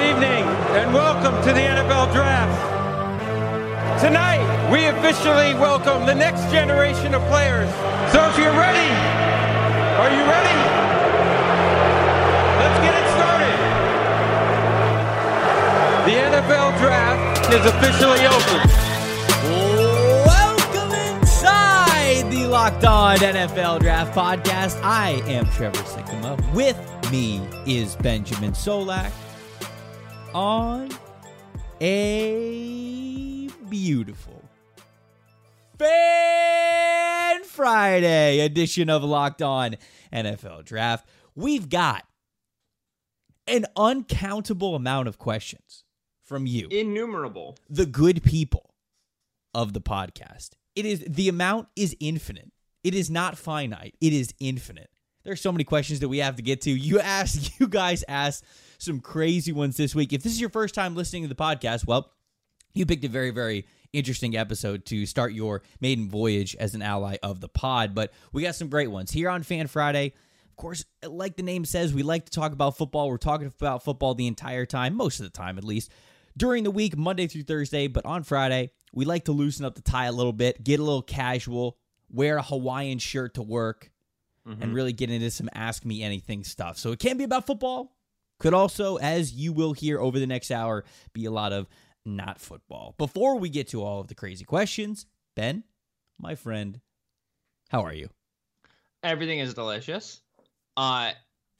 Good evening and welcome to the NFL Draft. Tonight, we officially welcome the next generation of players. So if you're ready, are you ready? Let's get it started. The NFL Draft is officially open. Welcome inside the Locked On NFL Draft Podcast. I am Trevor Sikkema. With me is Benjamin Solak on a beautiful Fan Friday edition of Locked On NFL Draft. We've got an uncountable amount of questions from you Innumerable. the good people of the podcast. It is the amount is infinite. It is not finite. It is infinite. There's so many questions that we have to get to. You ask, you guys asked some crazy ones this week. If this is your first time listening to the podcast, well, you picked a very, very interesting episode to start your maiden voyage as an ally of the pod. But we got some great ones here on Fan Friday. Of course, like the name says, we like to talk about football. We're talking about football the entire time, most of the time at least, during the week, Monday through Thursday. But on Friday, we like to loosen up the tie a little bit, get a little casual, wear a Hawaiian shirt to work, and mm-hmm. really get into some Ask Me Anything stuff. So it can be about football, could also, as you will hear over the next hour, be a lot of not football. Before we get to all of the crazy questions, Ben, my friend, how are you? Everything is delicious. Uh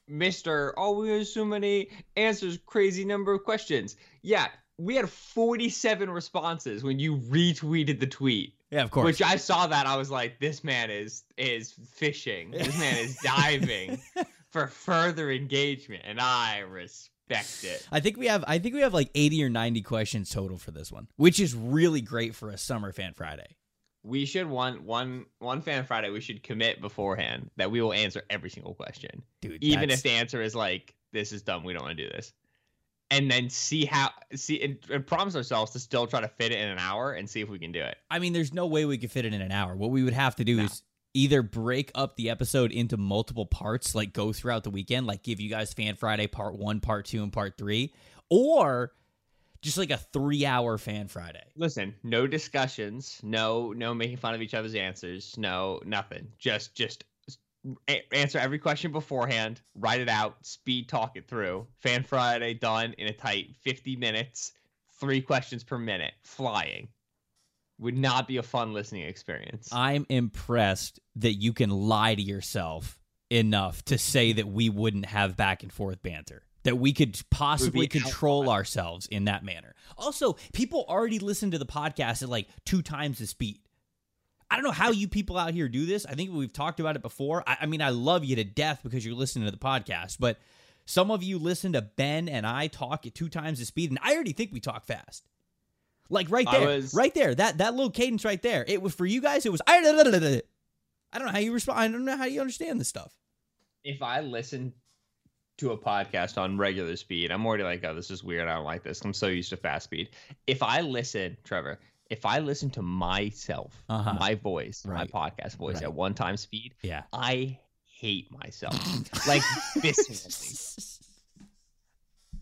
Mr. Oh, we have so many answers, crazy number of questions. Yeah, we had 47 responses when you retweeted the tweet. Yeah, of course. Which I saw that I was like, this man is is fishing. This man is diving for further engagement, and I respect it. I think we have I think we have like 80 or 90 questions total for this one, which is really great for a summer fan Friday. We should one one one fan Friday. We should commit beforehand that we will answer every single question. Dude, even that's- if the answer is like this is dumb we don't want to do this and then see how see and, and promise ourselves to still try to fit it in an hour and see if we can do it I mean, there's no way we could fit it in an hour. What we would have to do is either break up the episode into multiple parts, like go throughout the weekend, like give you guys Fan Friday part one, part two, and part three, or just like a three hour Fan Friday. listen no discussions no no making fun of each other's answers no nothing. Just just a- answer every question beforehand write it out speed talk it through. Fan friday done in a tight 50 minutes three questions per minute flying would not be a fun listening experience I'm impressed that you can lie to yourself enough to say that we wouldn't have back and forth banter. That we could possibly control ourselves in that manner. Also, people already listen to the podcast at like two times the speed. I don't know how you people out here do this. I think we've talked about it before. I, I mean, I love you to death because you're listening to the podcast, but some of you listen to Ben and I talk at two times the speed, and I already think we talk fast. Like right there, was- right there, that that little cadence right there. It was for you guys. It was I don't know how you respond. I don't know how you understand this stuff. if I listen to a podcast on regular speed, I'm already like, oh, this is weird. I don't like this. I'm so used to fast speed. If I listen, Trevor, if I listen to myself, Uh-huh. my voice, Right. my podcast voice Right. at one time speed, Yeah. I hate myself. like viscerally.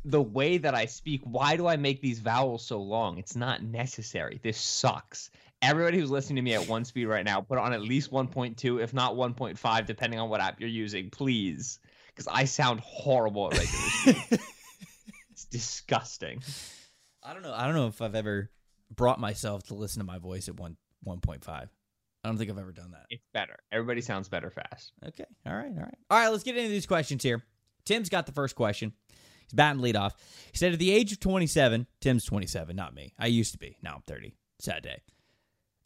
The way that I speak, why do I make these vowels so long? It's not necessary. This sucks. Everybody who's listening to me at one speed right now, put on at least 1.2, if not 1.5, depending on what app you're using, please. Because I sound horrible at regular speed. It's disgusting. I don't know. I don't know if I've ever brought myself to listen to my voice at one one point five. I don't think I've ever done that. It's better. Everybody sounds better fast. Okay. All right. All right. All right. Let's get into these questions here. Tim's got the first question. He's batting lead off. He said, at the age of 27, Tim's 27, not me. I used to be. Now I'm 30. Sad day.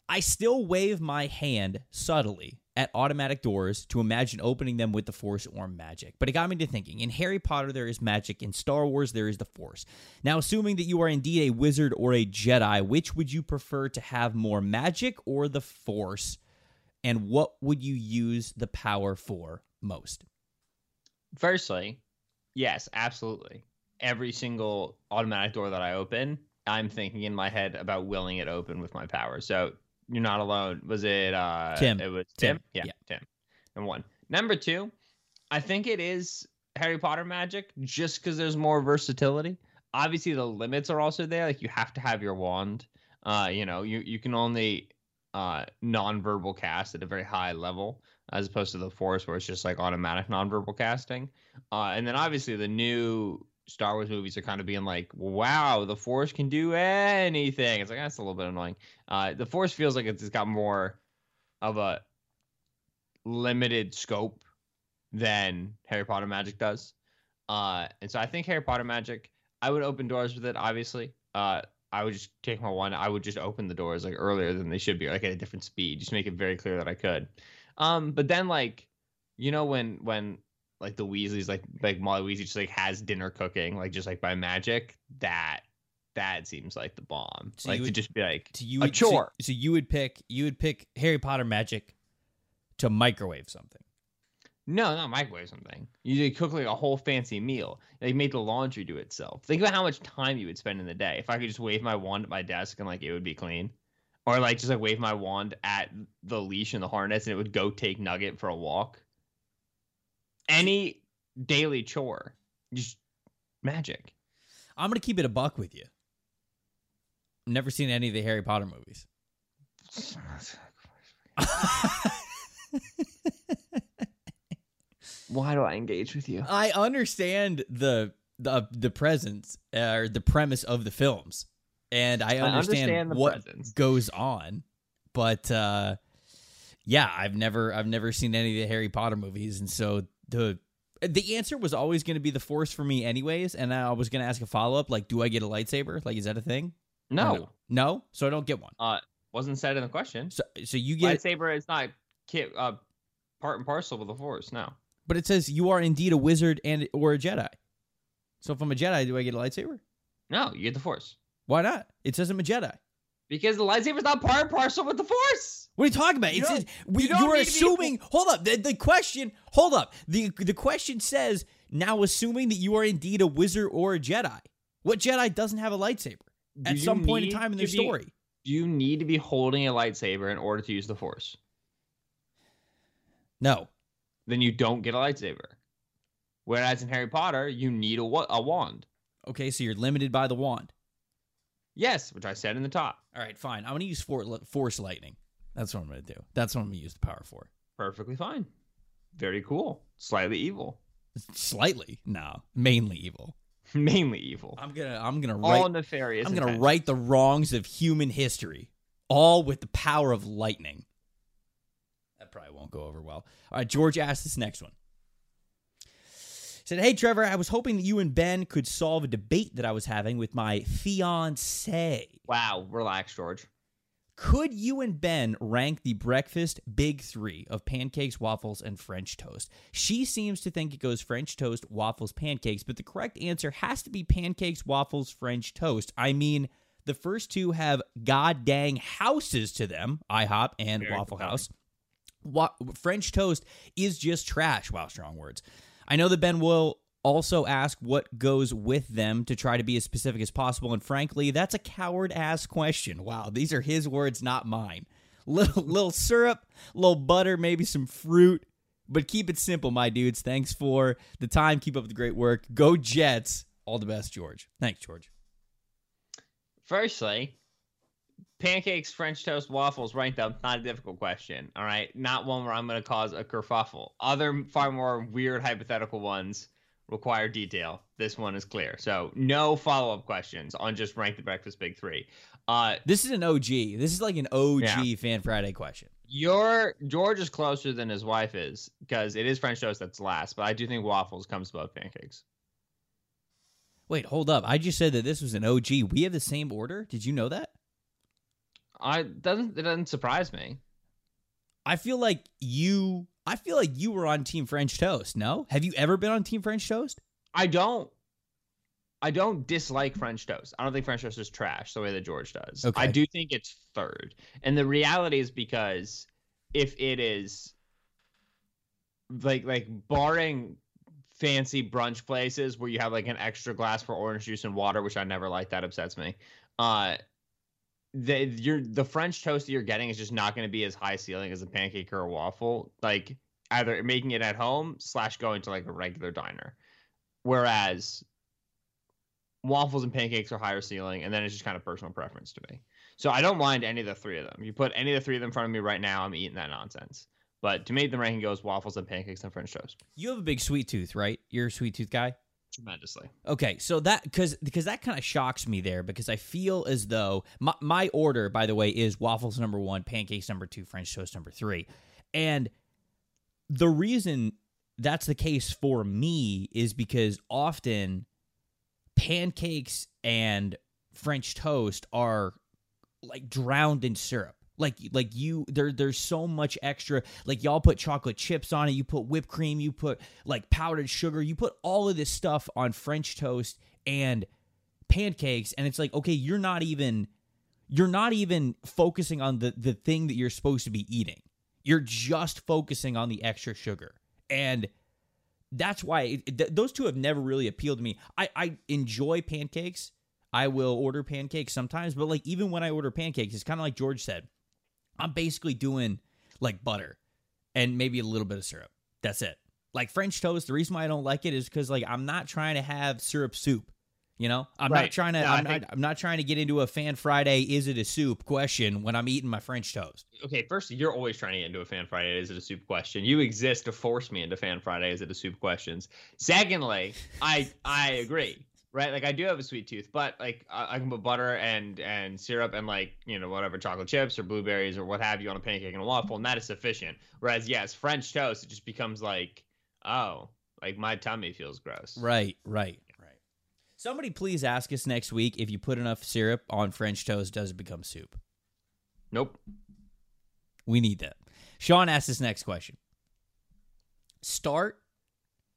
I still wave my hand subtly at automatic doors to imagine opening them with the Force or magic. But it got me to thinking in Harry Potter, there is magic. In Star Wars, there is the Force. Now, assuming that you are indeed a wizard or a Jedi, which would you prefer to have more magic or the Force? And what would you use the power for most? Firstly, yes, absolutely. Every single automatic door that I open, I'm thinking in my head about willing it open with my power. So you're not alone. Was it uh Tim. It was Tim. Tim? Yeah, Yeah. Tim. And one. Number two, I think it is Harry Potter magic just because there's more versatility. obviously the limits are also there. Like you have to have your wand. Uh, you know, you you can only uh non-verbal cast at a very high level as opposed to the force where it's just like automatic non-verbal casting. Uh, and then obviously the new Star Wars movies are kind of being like, wow, the Force can do anything. It's like that's a little bit annoying. Uh, the Force feels like it's got more of a limited scope than Harry Potter magic does. Uh, and so I think Harry Potter magic, I would open doors with it. Obviously, uh, I would just take my one. I would just open the doors like earlier than they should be, like at a different speed. Just make it very clear that I could. Um, but then like, you know, when when like the Weasleys, like like Molly Weasley, just like has dinner cooking, like just like by magic. That that seems like the bomb. So like you to would- just be like So you a would, so- chore. So, you would pick you would pick Harry Potter magic to microwave something. No, not microwave something. You cook like a whole fancy meal. Like make the laundry do itself. Think about how much time you would spend in the day. If I could just wave my wand at my desk and like it would be clean. Or like just like wave my wand at the leash and the harness and it would go take Nugget for a walk. Any daily chore. Just magic. I'm gonna keep it a buck with you. Never seen any of the Harry Potter movies. Why do I engage with you? I understand the the the presence uh, or the premise of the films, and I understand, understand what presence. goes on, but uh, yeah, I've never I've never seen any of the Harry Potter movies, and so the the answer was always going to be the Force for me, anyways. And I was going to ask a follow up, like, do I get a lightsaber? Like, is that a thing? Or No. no, so I don't get one. Uh wasn't said in the question. So so you get, Lightsaber is not ki- uh, part and parcel with the force, no. but it says you are indeed a wizard and or a Jedi. So if I'm a Jedi, do I get a lightsaber? No, you get the force. Why not? It says I'm a Jedi. Because the lightsaber's not part and parcel with the force. What are you talking about? You It don't- says we, you you, don't are need to be- assuming. hold up. The, the question. Hold up. the The question says now assuming that you are indeed a wizard or a Jedi. What Jedi doesn't have a lightsaber Do at some point in time in to their be- story? Do you need to be holding a lightsaber in order to use the force? No. Then you don't get a lightsaber. Whereas in Harry Potter, you need a, a wand. Okay, so you're limited by the wand. Yes, which I said in the top. All right, fine. I'm gonna use for, force lightning. That's what I'm gonna do. That's what I'm gonna use the power for. Perfectly fine. Very cool. Slightly evil. Slightly, no, mainly evil. Mainly evil. I'm gonna I'm gonna All nefarious. I'm gonna intent. right the wrongs of human history, all with the power of lightning. That probably won't go over well. All right, George asked this next one. Said, "Hey Trevor, I was hoping that you and Ben could solve a debate that I was having with my fiance. Wow, relax, George. Could you and Ben rank the breakfast big three of pancakes, waffles, and French toast? She seems to think it goes French toast, waffles, pancakes, but the correct answer has to be pancakes, waffles, French toast. I mean, the first two have god dang houses to them IHOP and Very Waffle. House. Wa- French toast is just trash. Wow, strong words. I know that Ben will also ask what goes with them to try to be as specific as possible. And frankly, that's a coward ass question. Wow, these are his words, not mine. Little little syrup, little butter, maybe some fruit. But keep it simple, my dudes. Thanks for the time. Keep up the great work. Go Jets. All the best, George. Thanks, George. Firstly, pancakes, French toast, waffles, ranked up. Not a difficult question. All right, not one where I'm going to cause a kerfuffle. Other far more weird hypothetical ones require detail. This one is clear. So no follow up questions on just rank the breakfast big three. Uh, This is an OG. This is like an OG Yeah. Fan Friday question. your George is closer than his wife is because it is French toast that's last, but I do think waffles comes above pancakes. Wait, hold up. I just said that this was an OG. We have the same order. Did you know that? I doesn't it doesn't surprise me. I feel like you I feel like you were on Team French Toast, no? Have you ever been on Team French Toast? I don't. I don't dislike French toast. I don't think French toast is trash the way that George does. Okay. I do think it's third, and the reality is because if it is like like barring fancy brunch places where you have like an extra glass for orange juice and water, which I never like, that upsets me. Uh, the you're the French toast that you're getting is just not going to be as high ceiling as a pancake or a waffle. Like either making it at home slash going to like a regular diner. Whereas waffles and pancakes are higher ceiling, and then it's just kind of personal preference to me. So I don't mind any of the three of them. You put any of the three of them in front of me right now, I'm eating that nonsense. But to me, the ranking goes waffles and pancakes and French toast. You have a big sweet tooth, right? You're a sweet tooth guy. Tremendously. Okay, so that because because that kind of shocks me there because I feel as though my my order, by the way, is waffles number one, pancakes number two, French toast number three, and the reason that's the case for me is because often pancakes and French toast are like drowned in syrup. Like like you there there's so much extra like y'all put chocolate chips on it, you put whipped cream, you put like powdered sugar, you put all of this stuff on French toast and pancakes and it's like okay, you're not even you're not even focusing on the the thing that you're supposed to be eating. You're just focusing on the extra sugar. And that's why it, th- those two have never really appealed to me. I I enjoy pancakes. I will order pancakes sometimes, but like even when I order pancakes, it's kind of like George said. I'm basically doing like butter and maybe a little bit of syrup. That's it. Like French toast, the reason why I don't like it is because like I'm not trying to have syrup soup. You know, I'm not trying to. No, I'm, think- not, I'm not trying to get into a fan Friday. Is it a soup question when I'm eating my French toast? Okay, first, you're always trying to get into a fan Friday. Is it a soup question? You exist to force me into fan Friday. Is it a soup questions? Secondly, I I agree. Right, like I do have a sweet tooth, but like I, I can put butter and and syrup and like you know whatever chocolate chips or blueberries or what have you on a pancake and a waffle, and that is sufficient. Whereas yes, French toast, it just becomes like oh, like my tummy feels gross. Right, right, right. Somebody please ask us next week if you put enough syrup on French toast, does it become soup? Nope. We need that. Sean asked this next question. Start,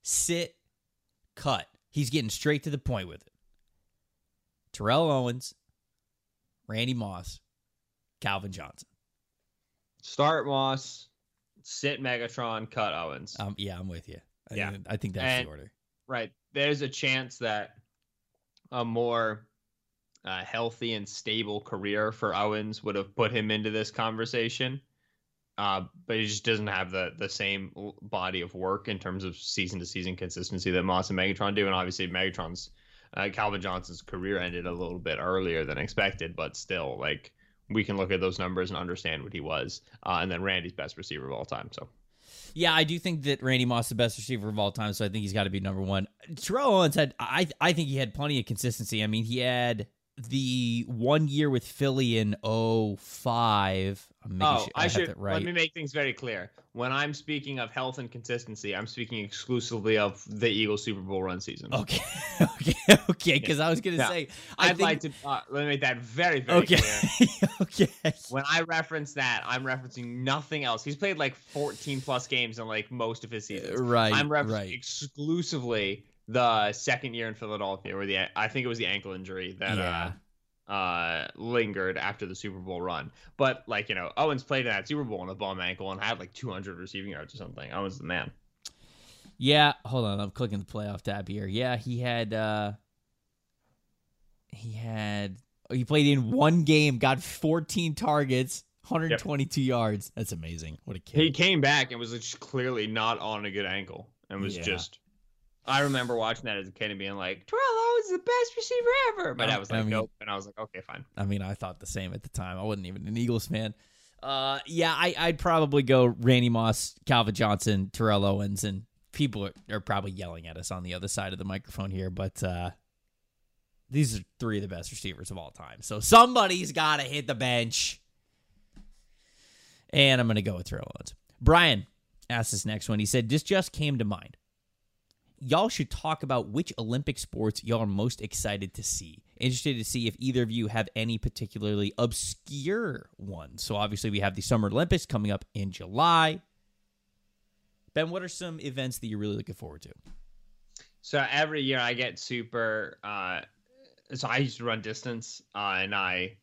sit, cut. He's getting straight to the point with it. Terrell Owens, Randy Moss, Calvin Johnson. Start Moss, sit Megatron, cut Owens. Um, yeah, I'm with you. I, Yeah. think, I think that's And- the order. Right. There's a chance that a more uh, healthy and stable career for Owens would have put him into this conversation. Uh, but he just doesn't have the the same body of work in terms of season to season consistency that Moss and Megatron do. And obviously, Megatron's uh, Calvin Johnson's career ended a little bit earlier than expected, but still, like we can look at those numbers and understand what he was. Uh, and then Randy's best receiver of all time. So Yeah, I do think that Randy Moss is the best receiver of all time, so I think he's got to be number one. Terrell Owens had, I, I think he had plenty of consistency. I mean, he had the one year with Philly in 05. I'm Oh, sure I have should right. let me make things very clear. When I'm speaking of health and consistency, I'm speaking exclusively of the Eagles Super Bowl run season. Okay, okay, okay. Because I was gonna Yeah. say, I I'd think, like to uh, let me make that very, very Okay, clear. okay. When I reference that, I'm referencing nothing else. He's played like 14 plus games in like most of his seasons. Right, I'm referencing right. exclusively the second year in Philadelphia, where the I think it was the ankle injury that Yeah. uh, uh, lingered after the Super Bowl run. But like you know, Owens played in that Super Bowl on a bum ankle and had like 200 receiving yards or something. Owens the man. Yeah, hold on. I'm clicking the playoff tab here. Yeah, he had. uh He had. oh, He played in one game, got 14 targets, 122 yards. That's amazing. What a kid. He came back and was just clearly not on a good ankle and was Yeah. just. I remember watching that as a kid and being like, Terrell Owens is the best receiver ever. But I- was I like, mean- nope. And I was like, okay, fine. I mean, I thought the same at the time. I wasn't even an Eagles fan. Uh, yeah, I, I'd probably go Randy Moss, Calvin Johnson, Terrell Owens, and people are, are probably yelling at us on the other side of the microphone here, but uh, these are three of the best receivers of all time. So somebody's got to hit the bench. And I'm going to go with Terrell Owens. Brian asked this next one. He said, This just came to mind y'all should talk about which Olympic sports y'all are most excited to see. Interested to see if either of you have any particularly obscure ones. So obviously we have the Summer Olympics coming up in July. Ben, what are some events that you're really looking forward to? So every year I get super. Uh, so I used to run distance, uh, and I,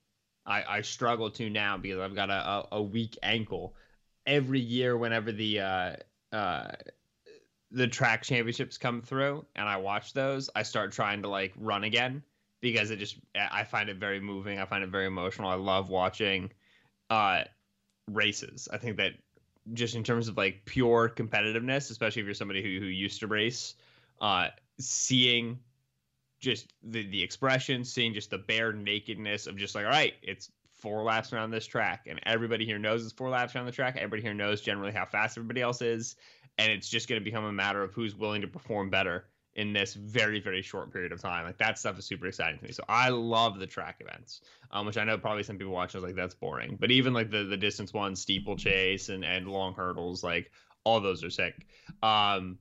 I, I struggle to now because I've got a, a, weak ankle. Every year, whenever the uh, uh, the track championships come through, and I watch those, I start trying to like run again because it just I find it very moving. I find it very emotional. I love watching uh, races. I think that just in terms of like pure competitiveness, especially if you're somebody who, who used to race, uh, seeing just the the expression, seeing just the bare nakedness of just like, all right, it's four laps around this track, and everybody here knows it's four laps around the track. Everybody here knows generally how fast everybody else is, and it's just going to become a matter of who's willing to perform better in this very very short period of time. Like that stuff is super exciting to me. So I love the track events, um, which I know probably some people watching is like that's boring, but even like the the distance ones, steeplechase and and long hurdles, like all those are sick. Um,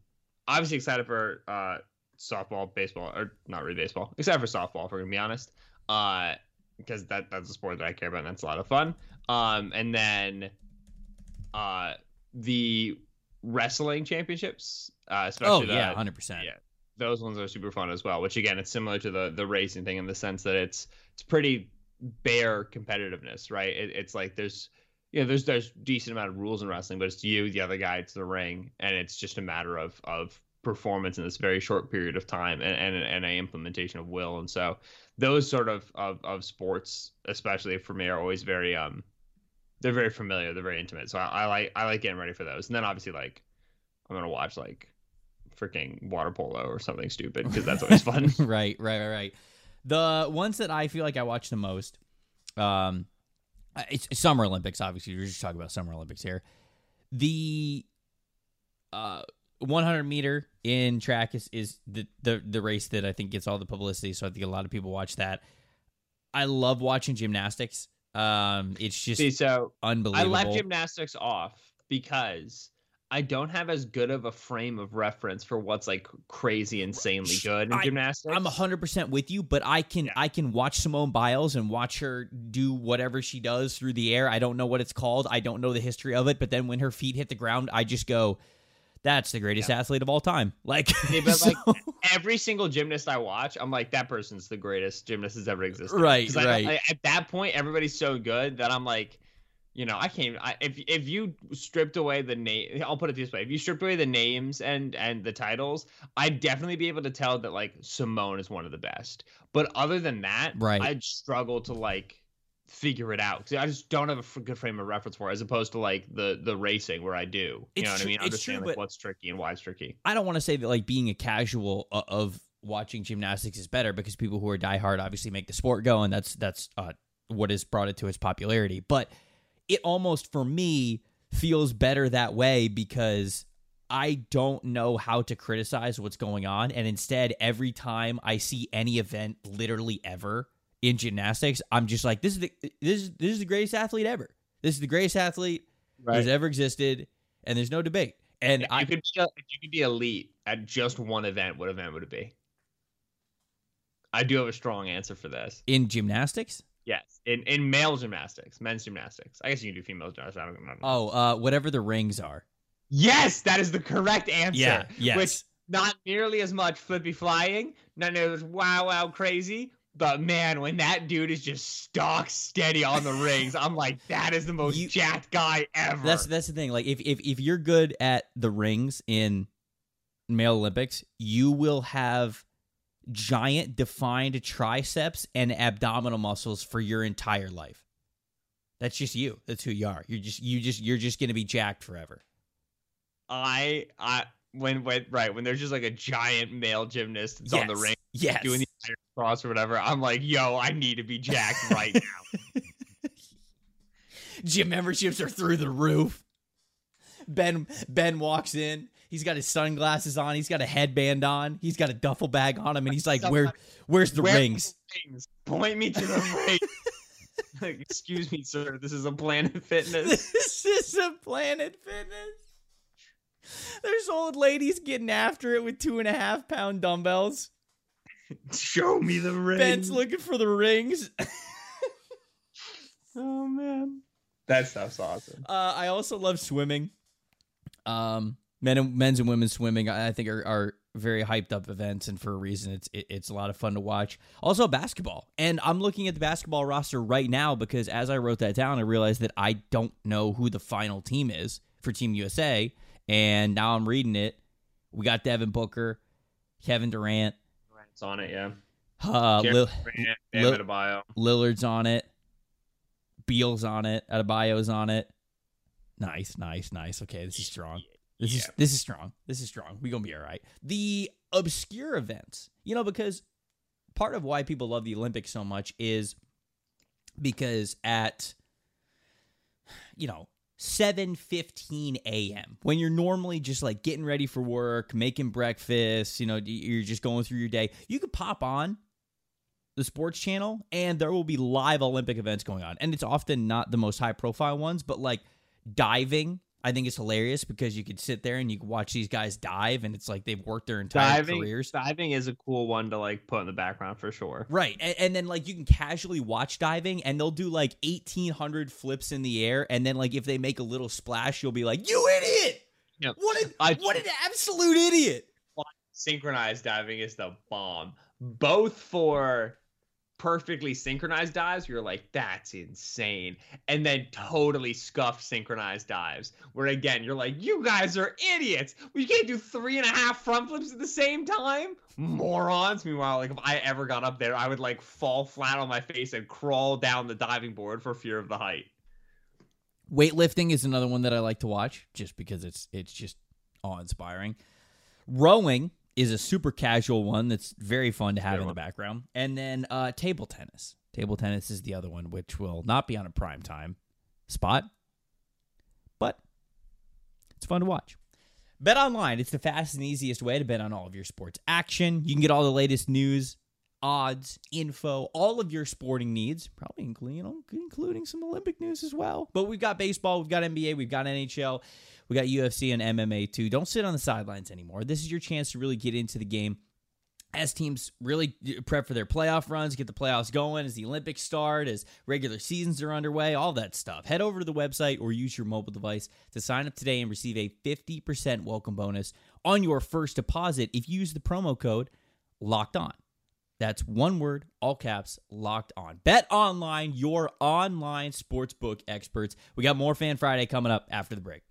obviously excited for uh softball, baseball, or not really baseball, except for softball. If we're gonna be honest, uh, because that that's a sport that I care about. and That's a lot of fun. Um, and then, uh, the wrestling championships, uh, especially Oh yeah, hundred percent. yeah, those ones are super fun as well. Which again, it's similar to the the racing thing in the sense that it's it's pretty bare competitiveness, right? It, it's like there's you know there's there's decent amount of rules in wrestling, but it's you, the other guy, it's the ring, and it's just a matter of of performance in this very short period of time and and, and a implementation of will. And so those sort of, of of sports, especially for me, are always very um they're very familiar, they're very intimate. So I, I like I like getting ready for those. And then obviously like I'm gonna watch like freaking water polo or something stupid because that's always fun. right, right, right, right. The ones that I feel like I watch the most, um, it's, it's Summer Olympics. Obviously, we're just talking about Summer Olympics here. The uh 100 meter in track is, is the, the the race that I think gets all the publicity. So I think a lot of people watch that. I love watching gymnastics. Um, it's just See, so I left gymnastics off because I don't have as good of a frame of reference for what's like crazy, insanely good in I- gymnastics. I'm hundred percent with you, but I can I can watch Simone Biles and watch her do whatever she does through the air. I don't know what it's called. I don't know the history of it, but then when her feet hit the ground, I just go, "That's the greatest athlete of all time." Like, Yeah, but, so- like, every single gymnast I watch, I'm like, that person's the greatest gymnast that's ever existed. Right, I- right. I- at that point, everybody's so good that I'm like, you know, I can't. I, if if you stripped away the name, I'll put it this way: if you stripped away the names and and the titles, I'd definitely be able to tell that like Simone is one of the best. But other than that, Right. I'd struggle to like figure it out 'Cause I just don't have a f- good frame of reference for, it, as opposed to like the the racing where I do. You It's know what true- I mean? it's Understand true, like what's tricky and why it's tricky. I don't want to say that like being a casual o- of watching gymnastics is better because people who are diehard obviously make the sport go, and that's that's uh, what has brought it to its popularity. But it almost for me feels better that way because I don't know how to criticize what's going on, and instead every time I see any event, literally ever in gymnastics, I'm just like, this is the this is this is the greatest athlete ever. This is the greatest athlete who's ever existed, and there's no debate. And if I you could be, if you could be elite at just one event, what event would it be? I do have a strong answer for this. in gymnastics. Yes, in in male gymnastics, men's gymnastics. I guess you can do female gymnastics. I don't, I don't know. Oh, uh, whatever the rings are. yes, that is the correct answer. Yeah, yes. Which not nearly as much flippy flying, not nearly as wow wow crazy. But man, when that dude is just stock steady on the rings, I'm like, that is the most You- jacked guy ever. That's that's the thing. Like if if if you're good at the rings in male Olympics, you will have giant defined triceps and abdominal muscles for your entire life. That's just you. That's who you are. You're just you just you're just gonna be jacked forever. I I when when right when there's just like a giant male gymnast that's on the ring Yes. doing the iron cross or whatever, I'm like, yo, I need to be jacked right now. Gym memberships are through the roof. Ben Ben walks in. He's got his sunglasses on. He's got a headband on. He's got a duffel bag on him, and he's like, "Where, where's the Where- rings?" Rings. Point me to the ring. like, excuse me, sir. This is a Planet Fitness. this is a Planet Fitness. There's old ladies getting after it with two and a half pound dumbbells. Show me the ring. Ben's looking for the rings. oh man, that stuff's awesome. Uh, I also love swimming. Um, men and men's and women's swimming, I I think, are, are very hyped up events, and for a reason, it's it, it's a lot of fun to watch. Also, basketball, and I'm looking at the basketball roster right now because as I wrote that down, I realized that I don't know who the final team is for Team USA, and now I'm reading it. We got Devin Booker, Kevin Durant, It's on it, yeah. uh, Lil- Grant, Lil- Adebayo. Lillard's on it. Beal's on it. Adebayo's on it. Nice, nice, nice. Okay, this is strong. This is this is strong. This is strong. We gonna be all right. The obscure events, you know, because part of why people love the Olympics so much is because at you know 7:15 a.m. when you're normally just like getting ready for work, making breakfast, you know, you're just going through your day, you could pop on the sports channel and there will be live Olympic events going on. And it's often not the most high profile ones, but like diving I think it's hilarious because you could sit there and you can watch these guys dive, and it's like they've worked their entire diving, careers. Diving is a cool one to like put in the background for sure. Right, and, and then like you can casually watch diving, and they'll do like eighteen hundred flips in the air, and then like if they make a little splash, you'll be like, "You idiot! Yep. What an I- what an absolute idiot!" Synchronized diving is the bomb. Both for perfectly synchronized dives, you're like, that's insane. And then totally scuffed synchronized dives, where again, you're like, you guys are idiots. We can't do three and a half front flips at the same time. Morons. Meanwhile, like if I ever got up there, I would like fall flat on my face and crawl down the diving board for fear of the height. Weightlifting is another one that I like to watch just because it's it's just awe inspiring. Rowing is a super casual one that's very fun to have in the background. And then uh, table tennis. Table tennis is the other one, which will not be on a prime time spot, but it's fun to watch. Bet online, it's the fastest and easiest way to bet on all of your sports action. You can get all the latest news, odds, info, all of your sporting needs, probably including, you know, including some Olympic news as well. But we've got baseball, we've got NBA, we've got NHL, we got UFC and MMA too. Don't sit on the sidelines anymore. This is your chance to really get into the game as teams really prep for their playoff runs, get the playoffs going, as the Olympics start, as regular seasons are underway, all that stuff. Head over to the website or use your mobile device to sign up today and receive a 50% welcome bonus on your first deposit if you use the promo code locked on. That's one word, all caps, locked on. Bet online, your online sportsbook experts. We got more Fan Friday coming up after the break.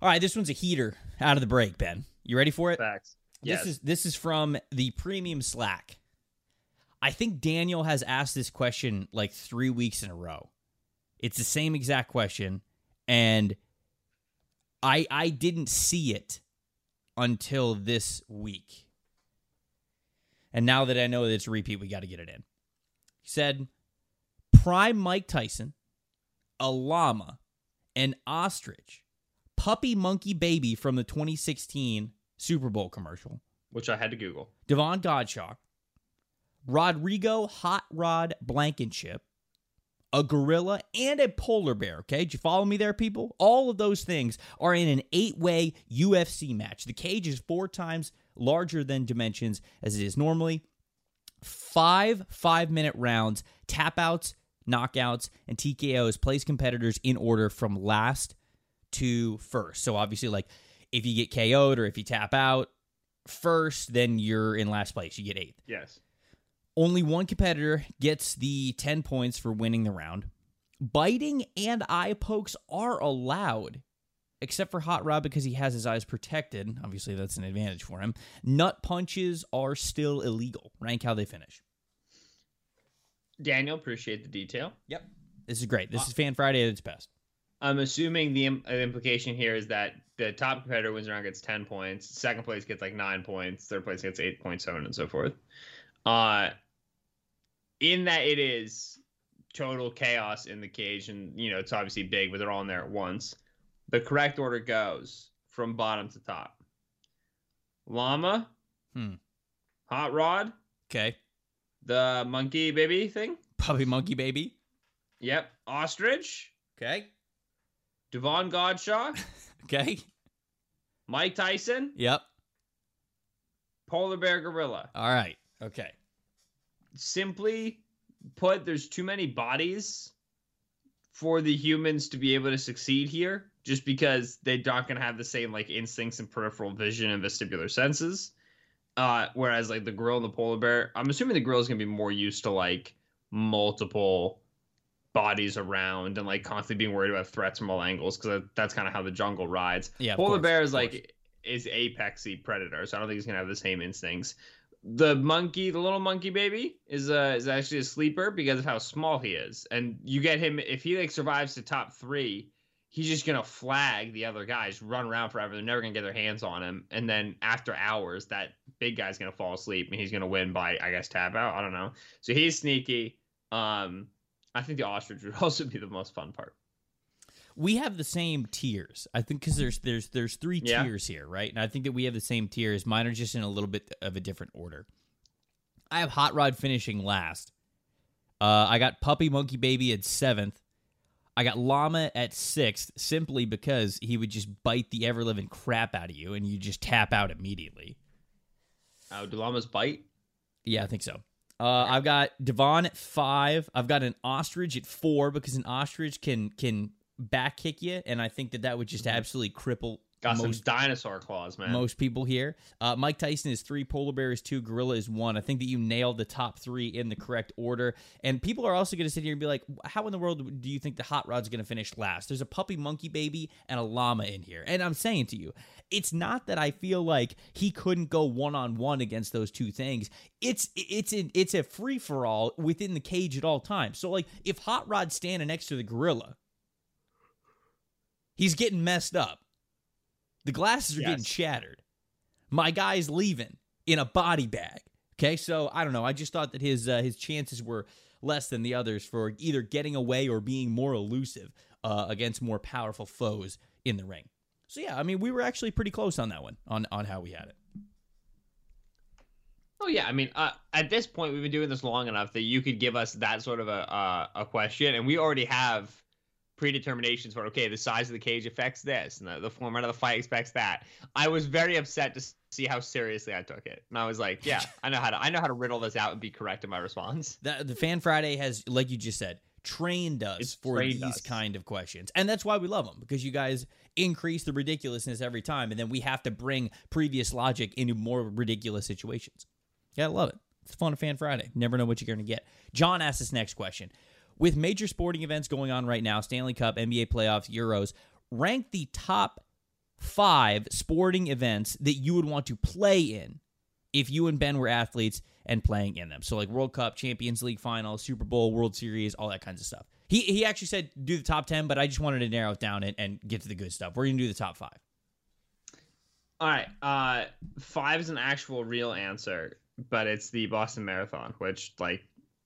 All right, this one's a heater out of the break, Ben. You ready for it? Facts. This is this is from the premium Slack. I think Daniel has asked this question like three weeks in a row. It's the same exact question, and I I didn't see it until this week. And now that I know that it's a repeat, we got to get it in. He said, "Prime Mike Tyson, a llama, an ostrich, puppy monkey baby from the 2016 Super Bowl commercial." which I had to Google. Davon Godchaux, Rodrigo Hot Rod Blankenship, a gorilla, and a polar bear. Okay, did you follow me there, people? All of those things are in an eight way UFC match. The cage is four times larger than dimensions as it is normally. Five five minute rounds, tap outs, knockouts, and TKOs place competitors in order from last to first. So obviously, like if you get KO'd or if you tap out first, then you're in last place. You get eighth. Yes. Only one competitor gets the 10 points for winning the round. Biting and eye pokes are allowed, except for Hot Rod because he has his eyes protected. Obviously, that's an advantage for him. Nut punches are still illegal. Rank how they finish. Daniel, appreciate the detail. Yep. This is great. This is Fan Friday at its best. I'm assuming the im- implication here is that the top competitor wins the round gets 10 points, second place gets like 9 points, third place gets 8 points, so on and so forth. Uh in that it is total chaos in the cage and you know it's obviously big but they're all in there at once. The correct order goes from bottom to top. Llama, Hmm. Hot Rod, Okay. the monkey baby thing. Puppy Monkey Baby. Yep, ostrich, Okay. Davon Godchaux, Okay. Mike Tyson, Yep. polar bear gorilla. All right. Okay. simply put, there's too many bodies for the humans to be able to succeed here, just because they're not going to have the same like instincts and peripheral vision and vestibular senses. Uh, whereas like the gorilla and the polar bear, I'm assuming the gorilla is going to be more used to like multiple bodies around and like constantly being worried about threats from all angles because that's kind of how the jungle rides. Yeah. Polar course, bear is like is apexy predator, so I don't think he's gonna have the same instincts. The monkey, the little monkey baby, is uh is actually a sleeper because of how small he is, and you get him if he like survives to top three, he's just gonna flag the other guys, run around forever. They're never gonna get their hands on him, and then after hours, that big guy's gonna fall asleep and he's gonna win by, I guess, tap out. I don't know. So he's sneaky. Um, I think the ostrich would also be the most fun part. We have the same tiers. I think because there's there's there's three Yeah. tiers here, right? And I think that we have the same tiers. Mine are just in a little bit of a different order. I have Hot Rod finishing last. Uh, I got Puppy Monkey Baby at seventh. I got Llama at sixth, simply because he would just bite the ever living crap out of you, and you just tap out immediately. Oh, do llamas bite? Yeah, I think so. Uh, I've got Davon at five. I've got an ostrich at four because an ostrich can can back kick you, and I think that that would just absolutely cripple Got most some dinosaur claws, man. most people here. Uh, Mike Tyson is three, Polar Bear is two, Gorilla is one. I think that you nailed the top three in the correct order. And people are also going to sit here and be like, how in the world do you think the Hot Rod's going to finish last? There's a puppy monkey baby and a llama in here. And I'm saying to you, it's not that I feel like he couldn't go one on one against those two things. It's it's a, it's a free for all within the cage at all times. So like if Hot Rod's standing next to the gorilla, he's getting messed up. The glasses are getting shattered. My guy's leaving in a body bag. Okay, so I don't know. I just thought that his uh, his chances were less than the others for either getting away or being more elusive uh, against more powerful foes in the ring. So yeah, I mean, we were actually pretty close on that one on on how we had it. Oh yeah, I mean, uh, at this point, we've been doing this long enough that you could give us that sort of a uh, a question, and we already have predeterminations for okay, the size of the cage affects this, and the, the format of the fight expects that. I was very upset to see how seriously I took it, and I was like, yeah, I know how to I know how to riddle this out and be correct in my response. The, the Fan Friday has, like you just said, trained us It's for trained these us. kind of questions, and that's why we love them because you guys increase the ridiculousness every time, and then we have to bring previous logic into more ridiculous situations. Gotta love it. It's fun Fan Friday. Never know what you're going to get. John asked this next question. With major sporting events going on right now, Stanley Cup, NBA playoffs, Euros, rank the top five sporting events that you would want to play in if you and Ben were athletes and playing in them. So like World Cup, Champions League final, Super Bowl, World Series, all that kinds of stuff. He he actually said do the top ten, but I just wanted to narrow it down and, and get to the good stuff. We're gonna do the top five. All right, uh, five is an actual real answer, but it's the Boston Marathon, which like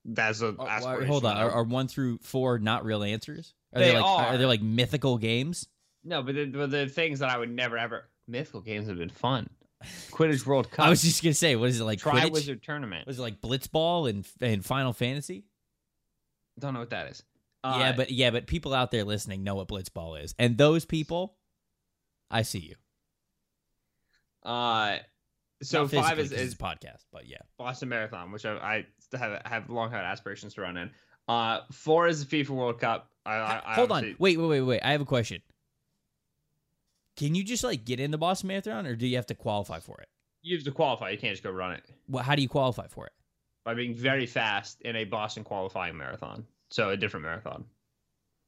that's a aspiration. hold on, are, are one through four not real answers? Are They like are. are they like mythical games? No, but the, but the things that I would never ever. Mythical games have been fun. Quidditch World Cup. I was just gonna say, what is it like? Try Quidditch? Wizard Tournament. Was it like Blitzball and and Final Fantasy? Don't know what that is. yeah, Uh, but yeah, but people out there listening know what Blitzball is, and those people, I see you. uh, so Not five is, is a podcast, but yeah. Boston Marathon, which I, I have have long had aspirations to run in. Uh, four is the FIFA World Cup. I, I, I Hold on, wait, wait, wait, wait. I have a question. Can you just like get in the Boston Marathon, or do you have to qualify for it? You have to qualify. You can't just go run it Well, how do you qualify for it? by being very fast in a Boston qualifying marathon. So a different marathon.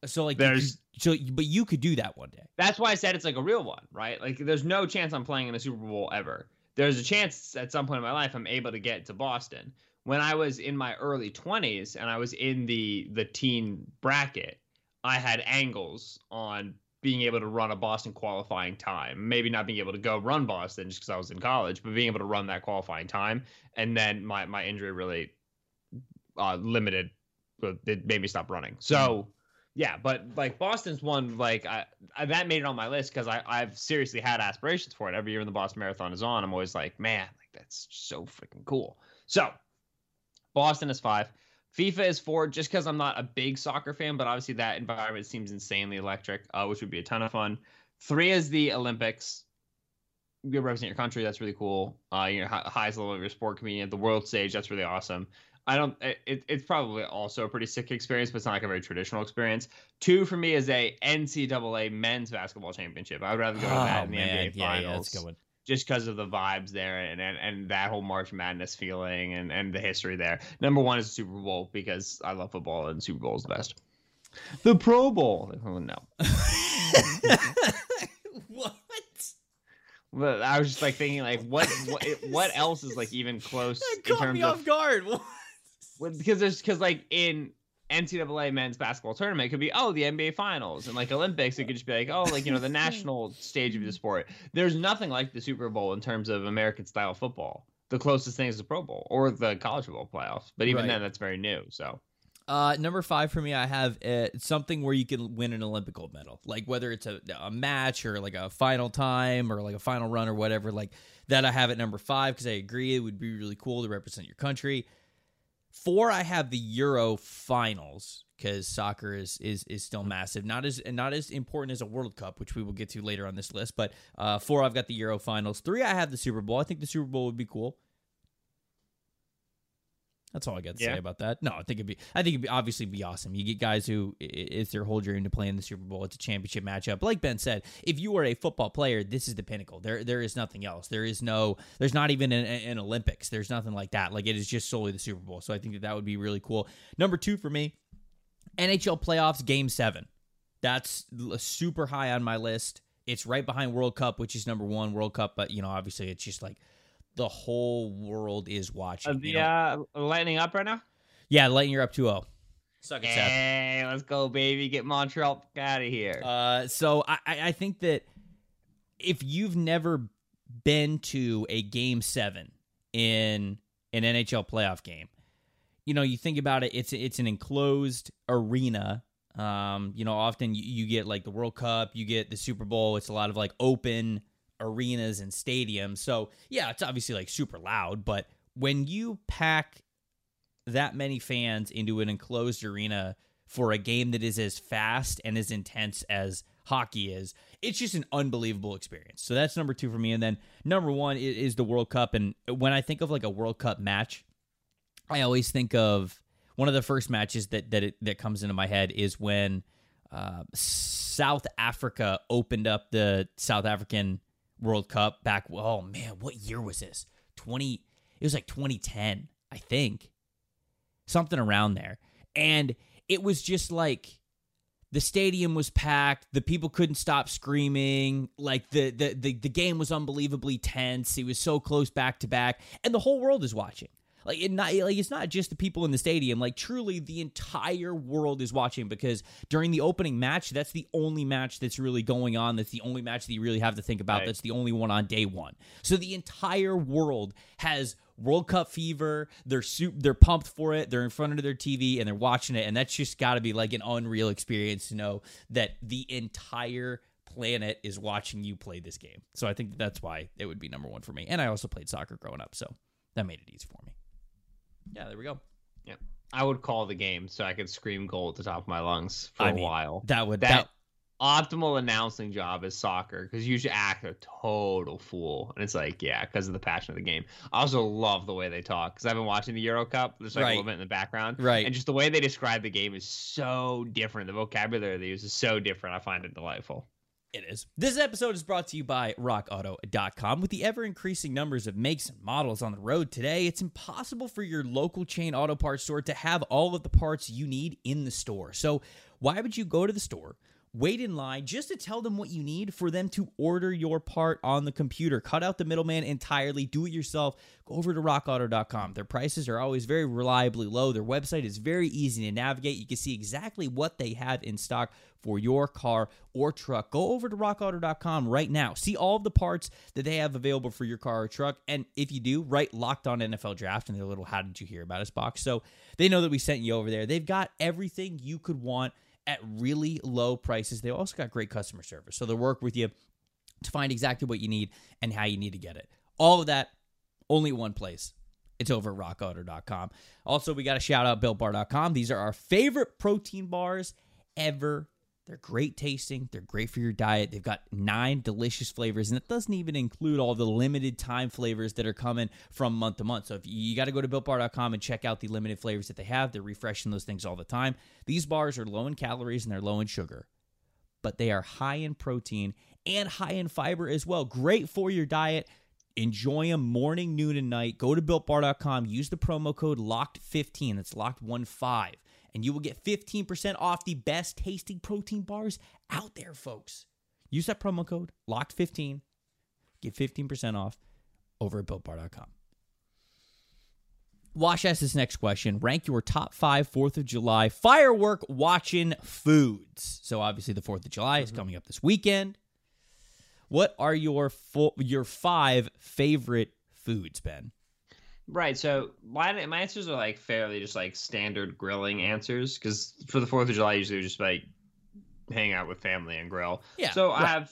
So like, There's- could- so but you could do that one day. That's why I said it's like a real one, right? Like there's no chance I'm playing in a Super Bowl ever. There's a chance at some point in my life I'm able to get to Boston. When I was in my early 20s and I was in the the teen bracket, I had angles on being able to run a Boston qualifying time. Maybe not being able to go run Boston just because I was in college, but being able to run that qualifying time. And then my my injury really uh, limited. It made me stop running. So yeah, but like Boston's one, like I, I that made it on my list because I I've seriously had aspirations for it. Every year when the Boston Marathon is on, I'm always like, man, like that's so freaking cool. So Boston is five. FIFA is four, just because I'm not a big soccer fan, but obviously that environment seems insanely electric, uh, which would be a ton of fun. Three is the Olympics. You represent your country. That's really cool. Uh, you know, highest level of your sport community at the world stage. That's really awesome. I don't. It, it's probably also a pretty sick experience, but it's not like a very traditional experience. Two for me is a NCAA men's basketball championship. I would rather go to that in the NBA Oh, yeah, finals yeah, that's a good one. Just because of the vibes there and, and and that whole March Madness feeling and and the history there. Number one is the Super Bowl because I love football and Super Bowl is the best. The Pro Bowl, oh no. what? But I was just like thinking like what what what else is like even close That caught me of off guard. What? Because there's because like in NCAA men's basketball tournament could be, oh, the NBA finals. And like Olympics, it could just be like, oh, like, you know, the national stage of the sport. There's nothing like the Super Bowl in terms of American style football. The closest thing is the Pro Bowl or the college football playoffs. But even Right. then, that's very new. So Uh, number five for me, I have uh, something where you can win an Olympic gold medal, like whether it's a, a match or like a final time or like a final run or whatever. Like that, I have at number five because I agree it would be really cool to represent your country. Four, I have the Euro finals because soccer is is is still massive, not as not as important as a World Cup, which we will get to later on this list. But uh, four, I've got the Euro finals. Three, I have the Super Bowl. I think the Super Bowl would be cool. That's all I got to Yeah. say about that. No, I think it'd be. I think it'd be obviously be awesome. You get guys who it's their whole dream to play in the Super Bowl. It's a championship matchup. Like Ben said, if you are a football player, this is the pinnacle. There, there is nothing else. There is no. There's not even an, an Olympics. There's nothing like that. Like it is just solely the Super Bowl. So I think that that would be really cool. Number two for me, NHL playoffs game seven. That's super high on my list. It's right behind World Cup, which is number one. World Cup, but you know, obviously, it's just like the whole world is watching. uh, you the know? uh, lightning up right now. Yeah, Lightning, you're up 2 0. Suck it, Seth. Hey, let's go, baby. Get Montreal out of here. Uh, so I, I I think that if you've never been to a game seven in an NHL playoff game, you know, you think about it, it's it's an enclosed arena. Um, you know, often you, you get like the World Cup, you get the Super Bowl. It's a lot of like open arenas and stadiums. So yeah, it's obviously like super loud, but when you pack that many fans into an enclosed arena for a game that is as fast and as intense as hockey is, it's just an unbelievable experience. So that's number two for me. And then number one is the World Cup. And when I think of like a World Cup match, I always think of one of the first matches that that it, that comes into my head is when uh, South Africa opened up the South African World Cup back. Oh man, what year was this? Twenty. It was like 2010, I think, something around there. And it was just like the stadium was packed. The people couldn't stop screaming. Like the the the, the game was unbelievably tense. It was so close back to back, and the whole world is watching. Like it not like it's not just the people in the stadium. Like truly, the entire world is watching because during the opening match, that's the only match that's really going on. That's the only match that you really have to think about. Right. That's the only one on day one. So the entire world has World Cup fever. They're su- they're pumped for it. They're in front of their TV and they're watching it, and that's just got to be like an unreal experience to know that the entire planet is watching you play this game. So I think that's why it would be number one for me. And I also played soccer growing up, so that made it easy for me. Yeah, there we go. Yeah. I would call the game so I could scream goal at the top of my lungs for I a mean, while. That would That that optimal announcing job is soccer because you should act a total fool. And it's like, yeah, because of the passion of the game. I also love the way they talk because I've been watching the Euro Cup. There's like Right. a little bit in the background. Right. And just the way they describe the game is so different. The vocabulary they use is so different. I find it delightful. It is. This episode is brought to you by RockAuto.com. With the ever increasing numbers of makes and models on the road today, it's impossible for your local chain auto parts store to have all of the parts you need in the store. So, why would you go to the store? Wait in line just to tell them what you need for them to order your part on the computer. Cut out the middleman entirely. Do it yourself. Go over to rockauto.com. Their prices are always very reliably low. Their website is very easy to navigate. You can see exactly what they have in stock for your car or truck. Go over to rockauto.com right now. See all of the parts that they have available for your car or truck. And if you do, write locked on NFL draft in their little how did you hear about us box. So they know that we sent you over there. They've got everything you could want at really low prices. They also got great customer service. So they'll work with you to find exactly what you need and how you need to get it. All of that only one place. It's over at rockauto.com. Also, we got to shout out builtbar.com. These are our favorite protein bars ever. They're great tasting. They're great for your diet. They've got nine delicious flavors, and it doesn't even include all the limited time flavors that are coming from month to month. So if you, you got to go to builtbar.com and check out the limited flavors that they have, they're refreshing those things all the time. These bars are low in calories and they're low in sugar but they are high in protein and high in fiber as well. Great for your diet. Enjoy them morning, noon, and night. Go to builtbar.com. Use the promo code LOCKED15. That's locked one five, and you will get 15% off the best tasting protein bars out there, folks. Use that promo code LOCKED15. Get 15% off over at builtbar.com. Wash asked this next question. Rank your top five 4th of July firework watching foods. So obviously the 4th of July is mm-hmm. coming up this weekend. What are your fo- your five favorite foods, Ben? Right. So my my answers are like fairly just like standard grilling answers because for the Fourth of July usually we just like hang out with family and grill. Yeah, So I have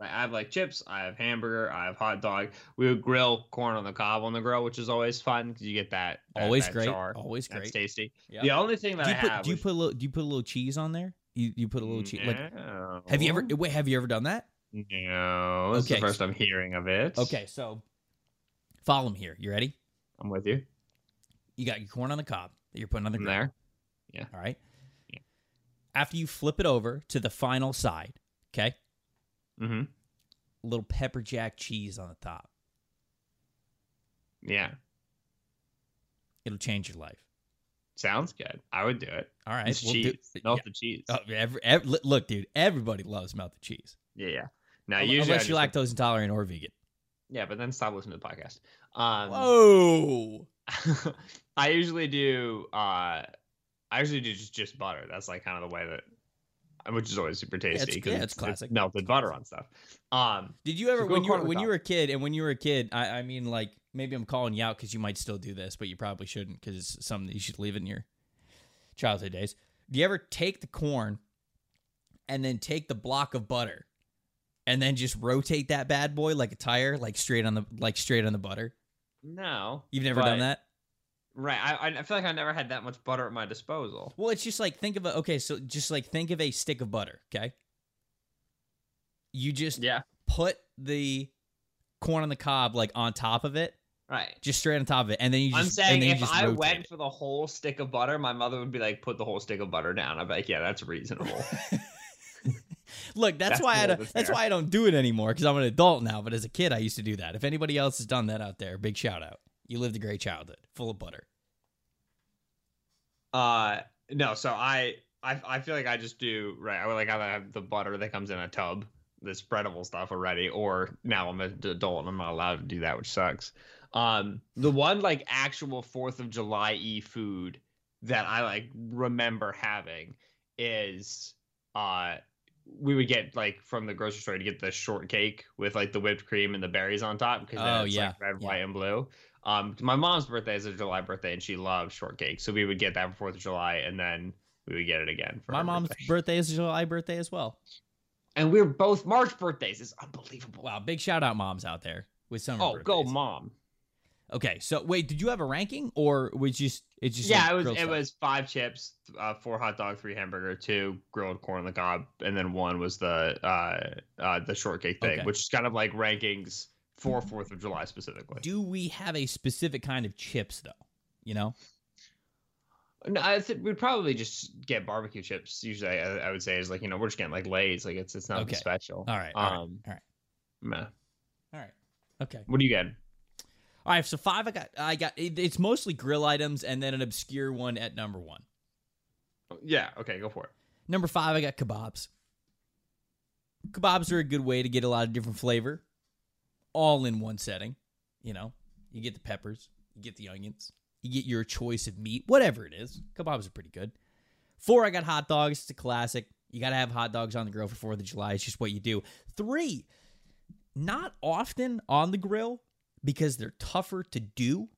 I have like chips, I have hamburger, I have hot dog. We would grill corn on the cob on the grill, which is always fun because you get that, that- Always that great. jar. Always That's great. tasty. Yep. The only thing that Do you I put have do you put a little do you put a little cheese on there? You you put a little cheese. Like, have you ever wait? Have you ever done that? No. This is Okay. the first I'm hearing of it. Okay, so follow me here. You ready? I'm with you. You got your corn on the cob that you're putting on the grill. there. All right. Yeah. After you flip it over to the final side, okay, Mm-hmm. a little pepper jack cheese on the top. Yeah. It'll change your life. Sounds good. I would do it. All right. It's we'll do- cheese. Melt yeah. the cheese. Oh, every, every, look, dude. Everybody loves melted cheese, Yeah, yeah. Now, Un- usually unless you're lactose intolerant or vegan. Yeah, but then stop listening to the podcast. Um, Whoa. I usually do. Uh, I usually do just just butter. That's like kind of the way that, which is always super it's- tasty. 'cause yeah, it's classic. melted butter on stuff. Um, Did you ever So when you were, when you were a kid and when you were a kid? I, I mean, like maybe I'm calling you out because you might still do this, but you probably shouldn't because it's something that you should leave in your childhood days. Do you ever take the corn and then take the block of butter and then just rotate that bad boy like a tire, like straight on the like straight on the butter? No, You've never done that? Right. I I feel like I never had that much butter at my disposal. Well, it's just like think of a okay, so just like think of a stick of butter, okay? You just Yeah. put the corn on the cob like on top of it, Right. just straight on top of it, and then you just I'm saying if I went it. for the whole stick of butter, my mother would be like, "Put the whole stick of butter down." I'd be like, "Yeah, that's reasonable." Look, that's, That's why I don't, that's why I don't do it anymore because I'm an adult now. But as a kid, I used to do that. If anybody else has done that out there, big shout out. You lived a great childhood, full of butter. Uh no, so I I I feel like I just do right. I would like either have the butter that comes in a tub, the spreadable stuff already, or now I'm an adult and I'm not allowed to do that, which sucks. Um, the one like actual Fourth of July e food that I like remember having is uh we would get like from the grocery store to get the shortcake with like the whipped cream and the berries on top because Oh, it's yeah, like red, yeah. white, and blue. Um, my mom's birthday is a July birthday, and she loves shortcake, so we would get that for Fourth of July, and then we would get it again. For My mom's birthday. birthday is July birthday as well. and we're both March birthdays. It's unbelievable. Wow, big shout out moms out there with summer. oh, go mom! Okay, so wait, did you have a ranking or was just it's just yeah, like it was it stuff? was five chips, uh, four hot dog, three hamburger, two grilled corn on the cob, and then one was the uh, uh, the shortcake thing, Okay. which is kind of like rankings for Fourth of July specifically. Do we have a specific kind of chips though? You know, No, I think we'd probably just get barbecue chips. Usually, I, I would say is like you know we're just getting like Lay's, like it's it's not Okay. special. all right, all right, Um. all right. meh. all right, okay. What do you get? All right, so five. I got. I got. It's mostly grill items, and then an obscure one at number one. Yeah. Okay. Go for it. Number five, I got kebabs. Kebabs are a good way to get a lot of different flavor, all in one setting. You know, you get the peppers, you get the onions, you get your choice of meat, whatever it is. Kebabs are pretty good. Four, I got hot dogs. It's a classic. You got to have hot dogs on the grill for Fourth of July. It's just what you do. Three, not often on the grill because they're tougher to do,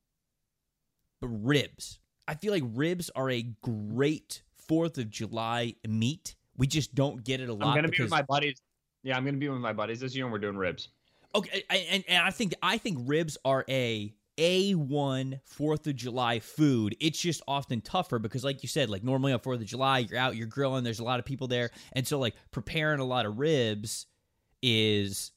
but ribs. I feel like ribs are a great Fourth of July meat. We just don't get it a lot. I'm gonna be with my buddies. Yeah, I'm gonna be with my buddies this year, and we're doing ribs. okay, and, and I think I think ribs are a a one Fourth of July food. It's just often tougher because, like you said, like normally on Fourth of July, you're out, you're grilling. There's a lot of people there, and so like preparing a lot of ribs is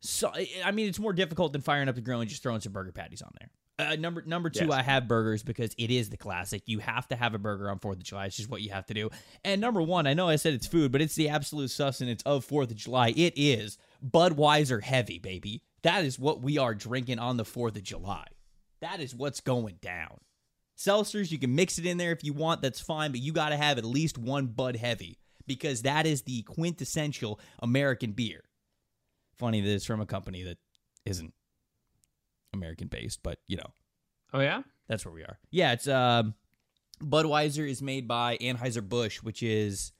so. I mean, it's more difficult than firing up the grill and just throwing some burger patties on there. Uh, number number two, Yes. I have burgers because it is the classic. You have to have a burger on Fourth of July. It's just what you have to do. And number one, I know I said it's food, but it's the absolute sustenance of Fourth of July. It is Budweiser heavy, baby. That is what we are drinking on the Fourth of July. That is what's going down. Seltzers, you can mix it in there if you want. That's fine, but you got to have at least one Bud Heavy because that is the quintessential American beer. Funny that it's from a company that isn't American based, but you know, Oh yeah. That's where we are. Yeah, it's um, Budweiser is made by Anheuser Busch, which is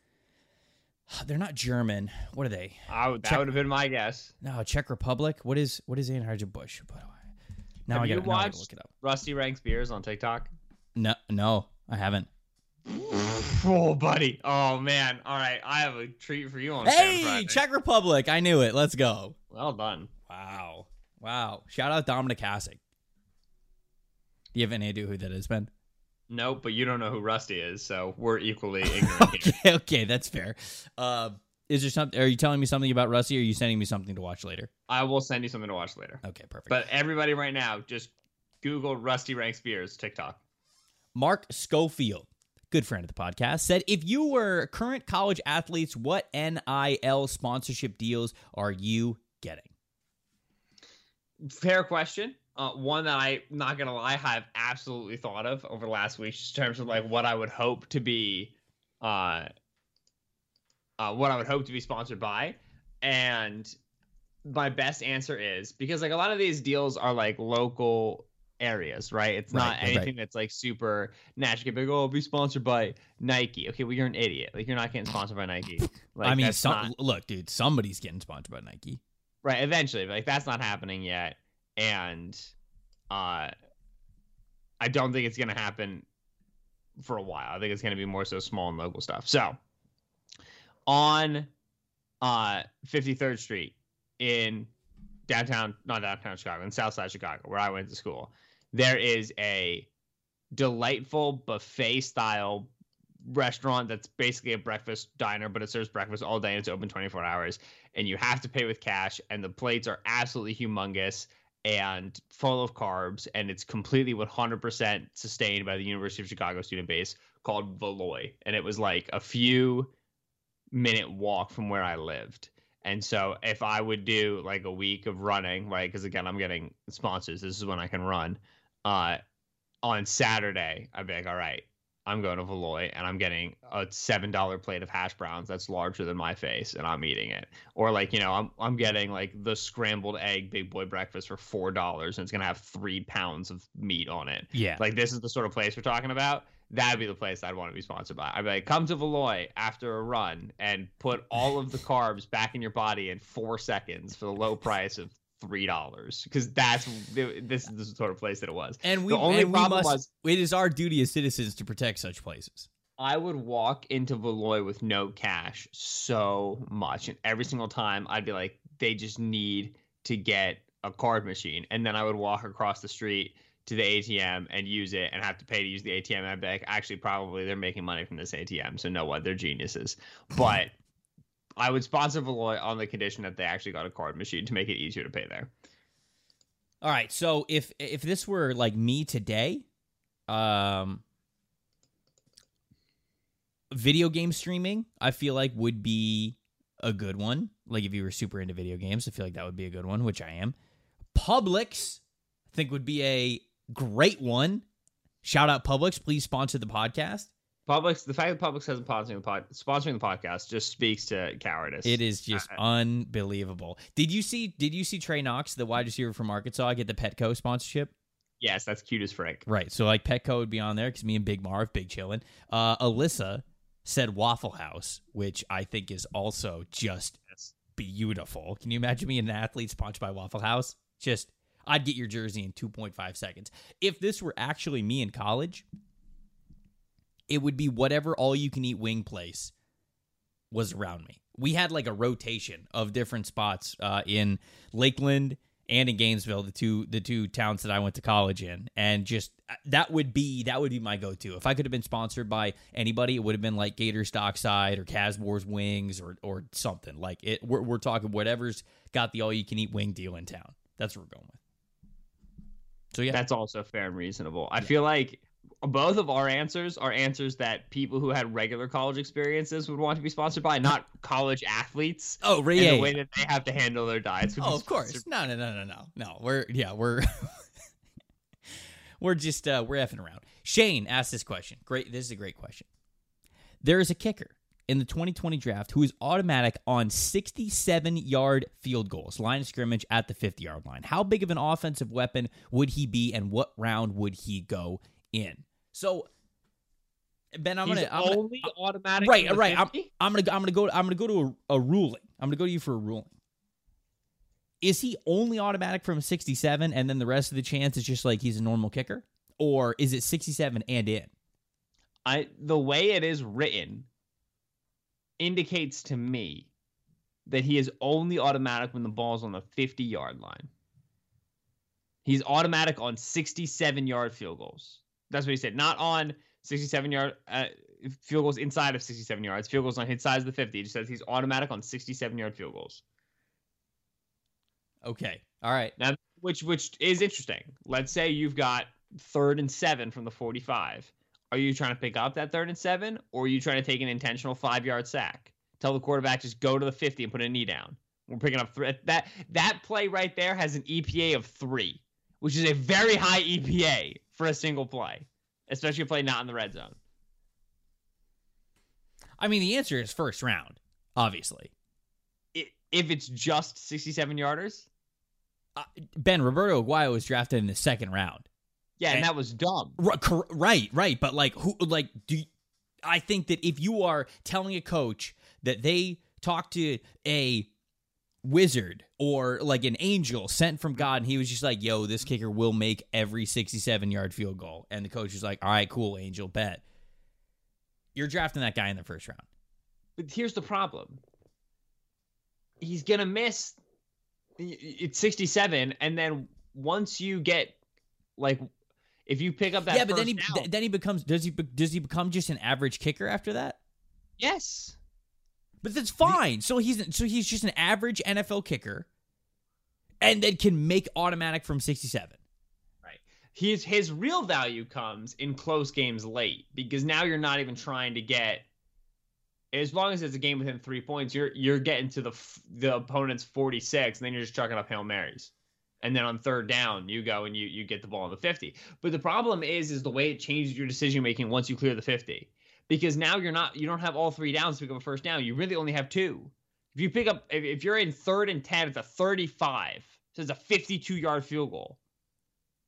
they're not German. What are they? I would, that Czech- would have been my guess. No, Czech Republic. What is what is Anheuser Busch? Now Have I gotta, now I gotta watched- look it up. Rusty ranks beers on TikTok. No, no, I haven't. Oh, buddy. Oh man. All right, I have a treat for you on Hey, Czech Republic. I knew it. Let's go. Well done. Wow, wow. Shout out Dominic Hasek. Do you have any idea who that is, Ben? Nope, but you don't know who Rusty is, so we're equally ignorant here. okay, okay, that's fair. Uh, is there something? Are you telling me something about Rusty, or are you sending me something to watch later? I will send you something to watch later. Okay, perfect. But everybody right now, just Google Rusty ranks beers TikTok. Mark Schofield, good friend of the podcast, said if you were current college athletes, what NIL sponsorship deals are you getting? Fair question. Uh, one that I, not gonna lie, have absolutely thought of over the last week, in terms of like what I would hope to be, uh, uh, what I would hope to be sponsored by, and my best answer is because like a lot of these deals are like local areas, right? It's Right, not right, right. anything that's like super national. Like, oh, be sponsored by Nike. Okay, well you're an idiot. Like you're not getting sponsored by Nike. Like, I mean, some, not- look, dude, somebody's getting sponsored by Nike. right eventually but like that's not happening yet and uh i don't think it's gonna happen for a while i think it's gonna be more so small and local stuff so on uh 53rd street in downtown not downtown chicago in south side chicago where i went to school there is a delightful buffet style restaurant that's basically a breakfast diner but it serves breakfast all day and it's open 24 hours. And you have to pay with cash and the plates are absolutely humongous and full of carbs and it's completely 100% sustained by the University of Chicago student base called Valois and it was like a few minute walk from where I lived. And so if I would do like a week of running right because again I'm getting sponsors this is when I can run uh on Saturday I'd be like all right I'm going to Valois and I'm getting a seven dollar plate of hash browns that's larger than my face and I'm eating it. Or like, you know, I'm I'm getting like the scrambled egg big boy breakfast for four dollars and it's gonna have three pounds of meat on it. Yeah. Like this is the sort of place we're talking about. That'd be the place I'd want to be sponsored by. I'd be like, come to Valois after a run and put all of the carbs back in your body in four seconds for the low price of three dollars. Because that's this is the sort of place that it was. and we, the only we problem must, was it is our duty as citizens to protect such places. I would walk into Valois with no cash so much. And every single time I'd be like, they just need to get a card machine. And then I would walk across the street to the ATM and use it and have to pay to use the ATM. And I'd be like, actually, probably they're making money from this ATM. So, no what? They're geniuses. But I would sponsor Valois on the condition that they actually got a card machine to make it easier to pay there. All right, so if if this were like me today, um video game streaming, I feel like would be a good one. Like if you were super into video games, I feel like that would be a good one, which I am. Publix, I think would be a great one. Shout out Publix, please sponsor the podcast. Publix, the fact that Publix hasn't sponsoring the, pod, sponsoring the podcast just speaks to cowardice. It is just unbelievable. Did you see did you see Trey Knox, the wide receiver from Arkansas, get the Petco sponsorship? Yes, that's cute as frick. Right. So like Petco would be on there because me and Big Marv, big chillin'. Uh, Alyssa said Waffle House, which I think is also just Yes. beautiful. Can you imagine me an athlete sponsored by Waffle House? Just I'd get your jersey in 2.5 seconds. If this were actually me in college, it would be whatever all you can eat wing place was around me. We had like a rotation of different spots uh, in Lakeland and in Gainesville, the two the two towns that I went to college in, and just uh, that would be that would be my go to. If I could have been sponsored by anybody, it would have been like Gators Dockside or Casbour's Wings or or something like it. We're, we're talking whatever's got the all you can eat wing deal in town. That's what we're going with. So yeah, That's also fair and reasonable. I feel like both of our answers are answers that people who had regular college experiences would want to be sponsored by, not college athletes. oh right, yeah, the way that they have to handle their diets. Oh, of course. No, no, no, no, no, no. We're yeah, we're we're just uh, we're effing around. Shane asked this question. Great. This is a great question. There is a kicker. in the 2020 draft who is automatic on 67 yard field goals, line of scrimmage at the 50 yard line? How big of an offensive weapon would he be, and what round would he go in? So, Ben, I'm He's gonna, I'm gonna only automatic. right, in the right. I'm, I'm gonna, I'm gonna go, I'm gonna go to a, a ruling. I'm gonna go to you for a ruling. Is he only automatic from 67, and then the rest of the chance is just like he's a normal kicker, or is it 67 and in? I the way it is written indicates to me that he is only automatic when the ball's on the 50 yard line. He's automatic on 67 yard field goals. That's what he said. Not on 67 yard uh, field goals inside of 67 yards. Field goals on his side of the 50. He just says he's automatic on 67 yard field goals. Okay, all right. Now, which which is interesting. Let's say you've got third and seven from the 45. Are you trying to pick up that third and seven, or are you trying to take an intentional five yard sack? Tell the quarterback just go to the 50 and put a knee down. We're picking up three. That that play right there has an EPA of three, which is a very high EPA for a single play, especially a play not in the red zone. I mean, the answer is first round, obviously. If it's just 67 yarders, Uh, ben Roberto Aguayo was drafted in the second round. yeah, and And- that was dumb. Right, cor- right, right. But like, who? Like, do you- I think that if you are telling a coach that they talk to a wizard or like an angel sent from God, and he was just like, "Yo, this kicker will make every sixty-seven yard field goal," and the coach was like, "All right, cool, angel, bet." You're drafting that guy in the first round. But here's the problem. He's gonna miss. It's 67, and then once you get like, if you pick up that yeah, but then he down- then he becomes does he does he become just an average kicker after that? yes, But that's fine. So he's so he's just an average NFL kicker, and then can make automatic from sixty-seven. right. His his real value comes in close games late because now you're not even trying to get. As long as it's a game within three points, you're you're getting to the the opponent's 46, and then you're just chucking up hail marys. and then on third down you go and you you get the ball on the 50 but the problem is is the way it changes your decision making once you clear the 50 because now you're not you don't have all three downs to pick up a first down you really only have two if you pick up if, if you're in third and 10 it's a 35 so it's a 52 yard field goal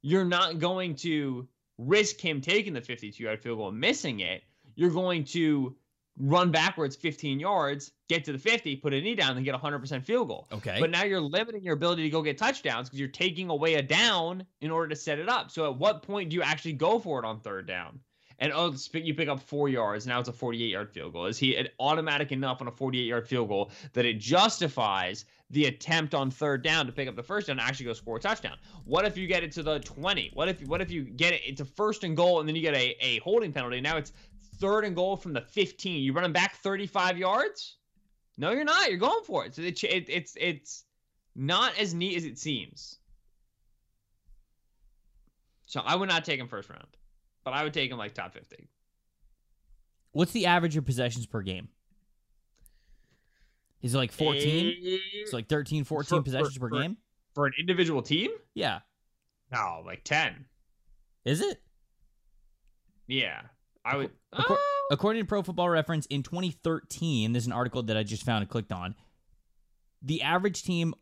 you're not going to risk him taking the 52 yard field goal and missing it you're going to run backwards 15 yards get to the 50 put a knee down and get a 100% field goal Okay. but now you're limiting your ability to go get touchdowns because you're taking away a down in order to set it up. So at what point do you actually go for it on third down? And oh, you pick up four yards. Now it's a 48 yard field goal. Is he automatic enough on a 48 yard field goal that it justifies the attempt on third down to pick up the first down and actually go score a touchdown? What if you get it to the 20? What if what if you get it to first and goal and then you get a, a holding penalty? Now it's third and goal from the 15. You run running back 35 yards? No, you're not. You're going for it. So it, it, it's it's not as neat as it seems. So I would not take him first round, but I would take him like top 50. What's the average of possessions per game? Is it like 14? Eh, it's like 13, 14 For- for- possessions per for- game? for an individual team? Yeah. No, like 10. Is it? Yeah, I would. Acco- Oh, uh, According to Pro Football Reference, in 2013, there's an article that I just found and clicked on. The average team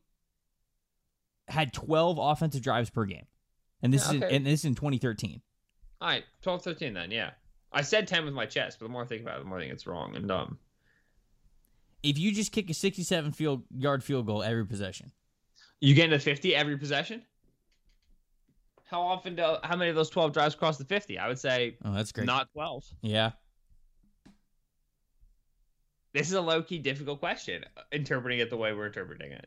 had 12 offensive drives per game, and this Yeah, is and this is in 2013. All right, 12, 13 then. Yeah, I said 10 with my chest, but the more I think about it, the more I think it's wrong and dumb. If you just kick a 67 field yard field goal every possession, You get into 50 every possession. How often do how many of those 12 drives cross the 50? I would say oh, that's great. not 12. yeah, This is a low key difficult question, interpreting it the way we're interpreting it.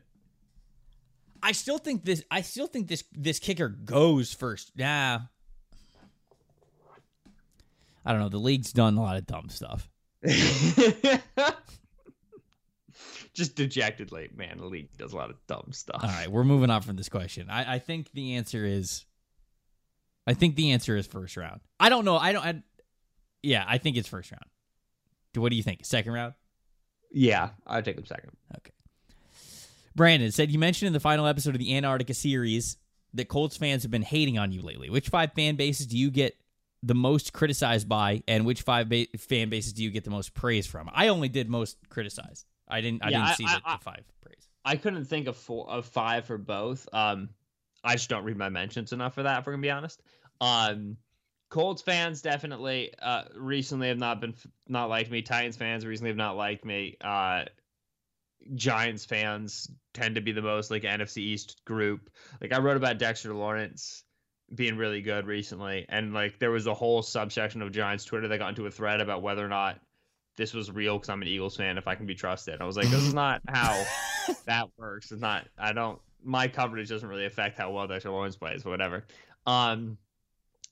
I still think this. I still think this this kicker goes first. Yeah, I don't know. The league's done a lot of dumb stuff. Just dejectedly, man. The league does a lot of dumb stuff. All right, we're moving on from this question. I, I think the answer is, I think the answer is first round. I don't know. I don't. I, yeah, I think it's first round. What do you think? Second round? Yeah, I'd take him second. Okay. Brandon said you mentioned in the final episode of the Antarctica series that Colts fans have been hating on you lately. Which five fan bases do you get the most criticized by, and which five ba- fan bases do you get the most praise from? I only did most criticized. I didn't. I Yeah, didn't see I- the, I- the five praise. I couldn't think of four of five for both. Um, I just don't read my mentions enough for that. If we're gonna be honest. Um, Colts fans definitely uh recently have not been not liked me. Titans fans recently have not liked me. Uh, Giants fans tend to be the most like NFC East group. Like I wrote about Dexter Lawrence being really good recently, and like there was a whole subsection of Giants Twitter that got into a thread about whether or not this was real because I'm an Eagles fan. If I can be trusted, I was like, this is not how that works. It's not. I don't. My coverage doesn't really affect how well Dexter Lawrence plays, but whatever. Um,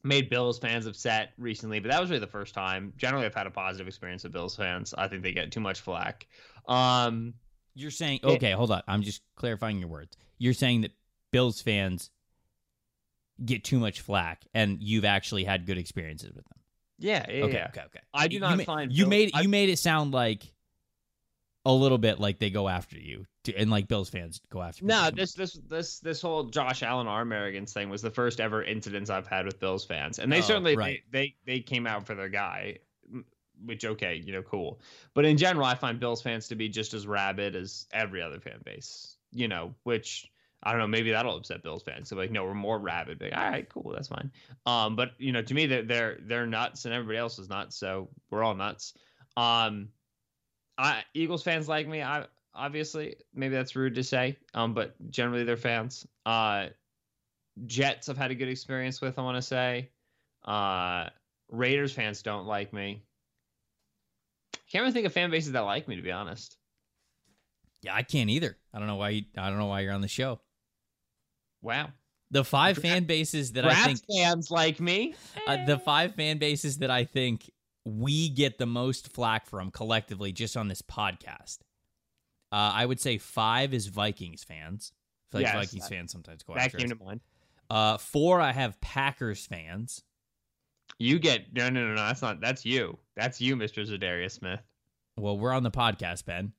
made Bills fans upset recently, but that was really the first time. Generally, I've had a positive experience with Bills fans. I think they get too much flack. Um, You're saying okay? Hold on. I'm just clarifying your words. You're saying that Bills fans get too much flack, and you've actually had good experiences with them. yeah, yeah, Okay, yeah. okay, okay. I do You not ma- find you Bill- made I- you made it sound like a little bit like they go after you, to, and like Bills fans go after. No, this this this this whole Josh Allen arm arrogance thing was the first ever incidents I've had with Bills fans, and they Oh, certainly right. they, they they came out for their guy, which okay, you know, cool. But in general, I find Bills fans to be just as rabid as every other fan base, you know, which I don't know, maybe that'll upset Bills fans. So like, no, we're more rabid. Like, all right, cool, that's fine. Um, but you know, to me, they're they're they're nuts, and everybody else is nuts, so we're all nuts. Um, I Eagles fans like me. I obviously maybe that's rude to say. Um, but generally they're fans. Uh, Jets I've had a good experience with. I want to say. Uh, Raiders fans don't like me. Can't really think of fan bases that like me to be honest. yeah, I can't either. I don't know why. You, I don't know why you're on the show. Wow. The five Gra- fan bases that I think fans like me. uh, the five fan bases that I think we get the most flack from collectively just on this podcast. Uh, I would say five is Vikings fans. I like Yes, Vikings that- fans sometimes go that after came to mind. Uh, four, I have Packers fans. You get no no no no. That's not. That's you. That's you, Mister Za'Darius Smith. Well, we're on the podcast, Ben.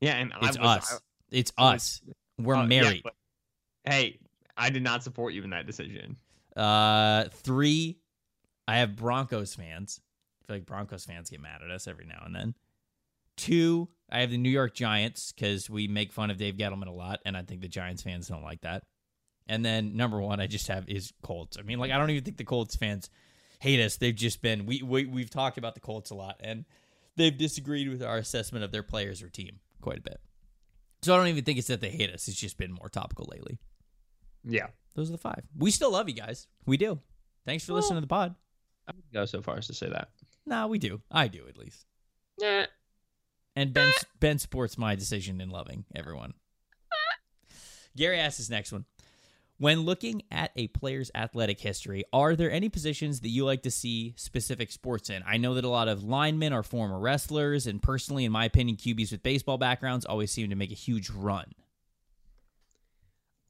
Yeah, and I It's was, us. It's I us. We're uh, yeah, married. but- hey, I did not support you in that decision. Uh, three, I have Broncos fans. I feel like Broncos fans get mad at us every now and then. Two, I have the New York Giants because we make fun of Dave Gettleman a lot, and I think the Giants fans don't like that. And then number one, I just have is Colts. I mean, like I don't even think the Colts fans hate us. They've just been we, we we've talked about the Colts a lot, and they've disagreed with our assessment of their players or team quite a bit. So I don't even think it's that they hate us. It's just been more topical lately. Yeah, Those are the five. We still love you guys. We do. Thanks for listening to the pod. I would go so far as to say that. Nah, we do. I do at least. Yeah. And Ben Ben supports my decision in loving everyone. Ah. Gary asks this next one. When looking at a player's athletic history, are there any positions that you like to see specific sports in? I know that a lot of linemen are former wrestlers, and personally, in my opinion, QBs with baseball backgrounds always seem to make a huge run.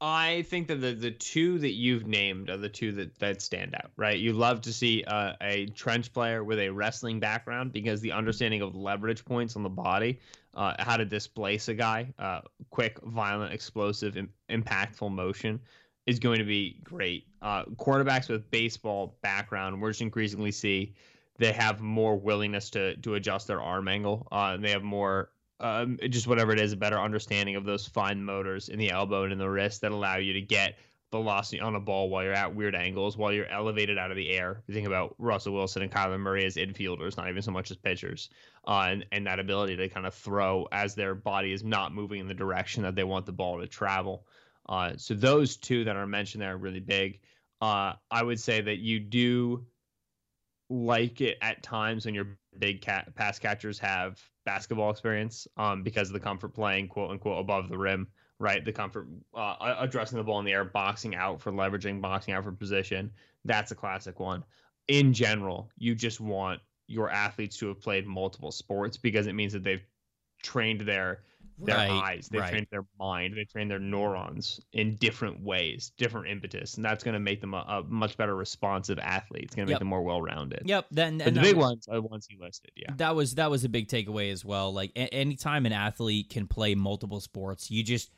I think that the the two that you've named are the two that that stand out, right? You love to see uh, a trench player with a wrestling background because the understanding of leverage points on the body, uh, how to displace a guy, uh, quick, violent, explosive, Im- impactful motion is going to be great. Uh, quarterbacks with baseball background, we're just increasingly see they have more willingness to to adjust their arm angle. Uh, and they have more um, just whatever it is, a better understanding of those fine motors in the elbow and in the wrist that allow you to get velocity on a ball while you're at weird angles, while you're elevated out of the air. You think about Russell Wilson and Kyler Murray as infielders, not even so much as pitchers, uh, and, and that ability to kind of throw as their body is not moving in the direction that they want the ball to travel. Uh, so those two that are mentioned there are really big. Uh, I would say that you do like it at times when your big cat pass catchers have basketball experience um, because of the comfort playing quote unquote above the rim right? The comfort uh, addressing the ball in the air boxing out for leveraging boxing out for position. That's a classic one. In general you just want your athletes to have played multiple sports because it means that they've trained their their Right, eyes they've right. trained their mind they train their neurons in different ways different impetus and that's going to make them a, a much better responsive athlete it's going to make Yep. them more well-rounded Yep. Then but the big was- ones are the ones you listed yeah that was that was a big takeaway as well. Like a- anytime an athlete can play multiple sports, you just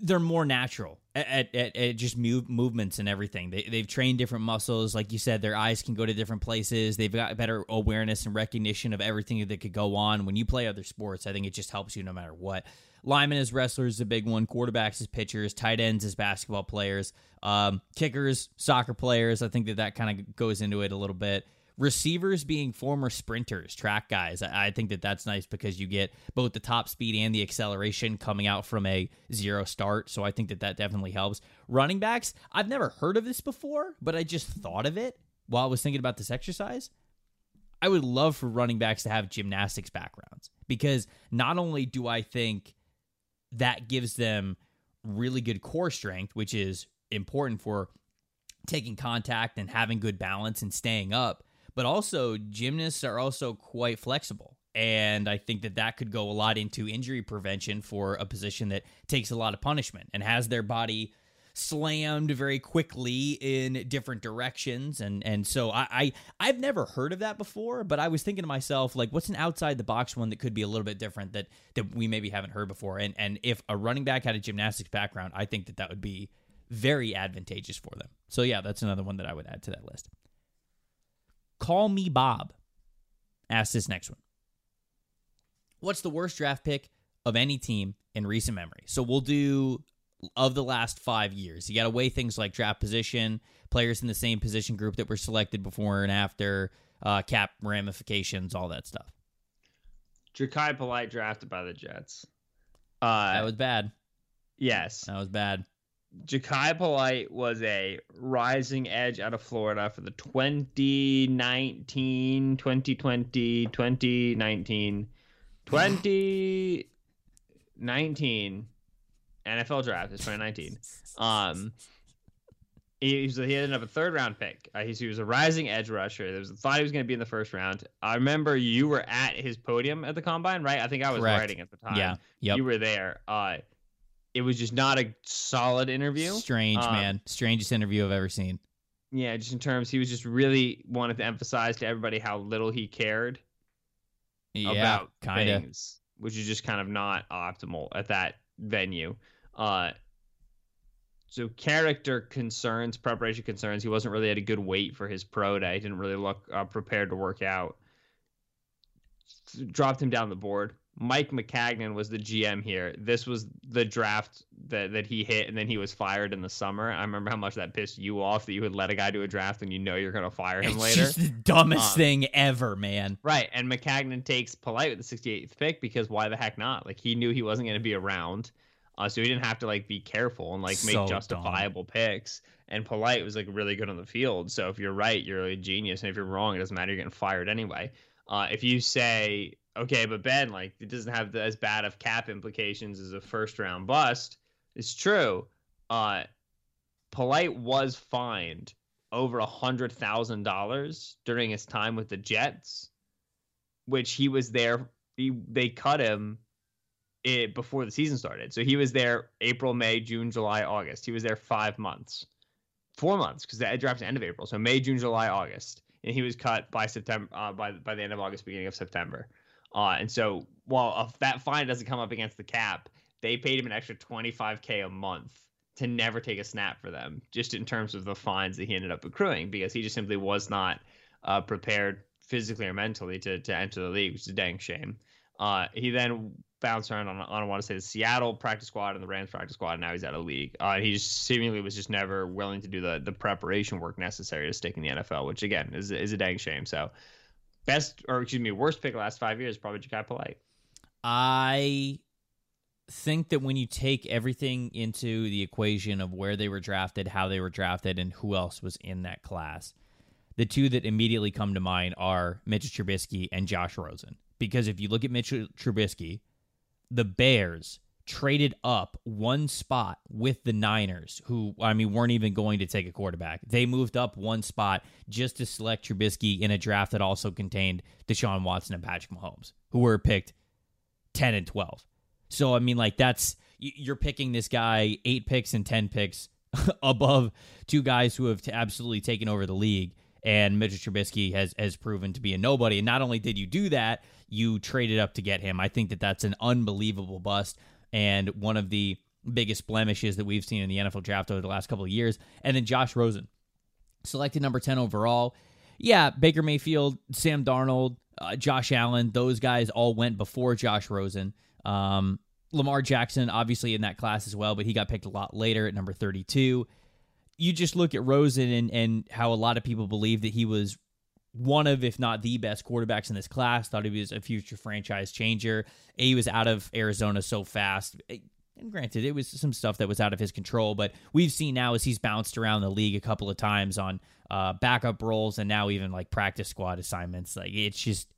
they're more natural at, at, at just move, movements and everything. They, they've trained different muscles. Like you said, their eyes can go to different places. They've got better awareness and recognition of everything that could go on. When you play other sports, I think it just helps you no matter what. Linemen as wrestlers is a big one. Quarterbacks as pitchers. Tight ends as basketball players. Um, kickers, soccer players. I think that that kind of goes into it a little bit receivers being former sprinters, track guys. I think that that's nice because you get both the top speed and the acceleration coming out from a zero start. So I think that that definitely helps. Running backs, I've never heard of this before, but I just thought of it while I was thinking about this exercise. I would love for running backs to have gymnastics backgrounds because not only do I think that gives them really good core strength, which is important for taking contact and having good balance and staying up, but also gymnasts are also quite flexible. And I think that that could go a lot into injury prevention for a position that takes a lot of punishment and has their body slammed very quickly in different directions. And and so I, I have never heard of that before but I was thinking to myself like what's an outside the box one that could be a little bit different that that we maybe haven't heard before? And and if a running back had a gymnastics background I think that that would be very advantageous for them. So yeah that's another one that I would add to that list Call me Bob. Ask this next one. What's the worst draft pick of any team in recent memory? So we'll do of the last five years. You got to weigh things like draft position, players in the same position group that were selected before and after, uh, cap ramifications, all that stuff. Jachai Polite drafted by the Jets. Uh, that was bad. Yes. That was bad. Jachai Polite was a rising edge out of Florida for the 2019, 2020, 2019, 2019 NFL draft. It's 2019. Um, he, was, he ended up a third round pick. Uh, he, he, was a rising edge rusher. There was thought he was going to be in the first round. I remember you were at his podium at the combine, right? I think I was Correct. writing at the time. Yeah, yep. you were there. Uh, it was just not a solid interview. Strange, um, man. Strangest interview I've ever seen. Yeah, just in terms, he was just really wanted to emphasize to everybody how little he cared yeah, about kinda. things, which is just kind of not optimal at that venue. Uh, so character concerns, preparation concerns. He wasn't really at a good weight for his pro day. He didn't really look uh, prepared to work out. Dropped him down the board. Mike Maccagnan was the GM here. This was the draft that, that he hit, and then he was fired in the summer. I remember how much that pissed you off that you would let a guy do a draft and you know you're going to fire him it's later. Just the dumbest um, thing ever, man. Right, and Maccagnan takes Polite with the 68th pick because why the heck not? Like he knew he wasn't going to be around, uh, so he didn't have to like be careful and like make so justifiable dumb. picks. And Polite was like really good on the field. So if you're right, you're a genius, and if you're wrong, it doesn't matter. You're getting fired anyway. Uh, if you say okay, but Ben, like, it doesn't have the, as bad of cap implications as a first round bust. It's true. Uh, Polite was fined over a hundred thousand dollars during his time with the Jets, which he was there. He, they cut him it, before the season started, so he was there April, May, June, July, August. He was there five months, four months because the draft's end of April. So May, June, July, August, and he was cut by September uh, by by the end of August, beginning of September. Uh, and so while if that fine doesn't come up against the cap, they paid him an extra 25k a month to never take a snap for them, just in terms of the fines that he ended up accruing because he just simply was not uh, prepared physically or mentally to, to enter the league, which is a dang shame. Uh, he then bounced around on, on I want to say the Seattle practice squad and the Rams practice squad. And now he's out of league. Uh, he just seemingly was just never willing to do the the preparation work necessary to stick in the NFL, which again is is a dang shame. So best or excuse me, worst pick last five years probably Jachai Polite. I think that when you take everything into the equation of where they were drafted, how they were drafted, and who else was in that class, the two that immediately come to mind are Mitch Trubisky and Josh Rosen. Because if you look at Mitch Trubisky, the Bears traded up one spot with the Niners, who, I mean, weren't even going to take a quarterback. They moved up one spot just to select Trubisky in a draft that also contained Deshaun Watson and Patrick Mahomes, who were picked 10 and 12. So, I mean, like, that's, you're picking this guy eight picks and 10 picks above two guys who have absolutely taken over the league. And Mitchell Trubisky has, has proven to be a nobody. And not only did you do that, you traded up to get him. I think that that's an unbelievable bust and one of the biggest blemishes that we've seen in the NFL draft over the last couple of years. And then Josh Rosen, selected number 10 overall. Yeah, Baker Mayfield, Sam Darnold, uh, Josh Allen, those guys all went before Josh Rosen. Um, Lamar Jackson, obviously in that class as well, but he got picked a lot later at number 32. You just look at Rosen and, and how a lot of people believe that he was one of, if not the best quarterbacks in this class, thought he was a future franchise changer. He was out of Arizona so fast. And granted, it was some stuff that was out of his control, but we've seen now as he's bounced around the league a couple of times on uh, backup roles and now even like practice squad assignments. Like it's just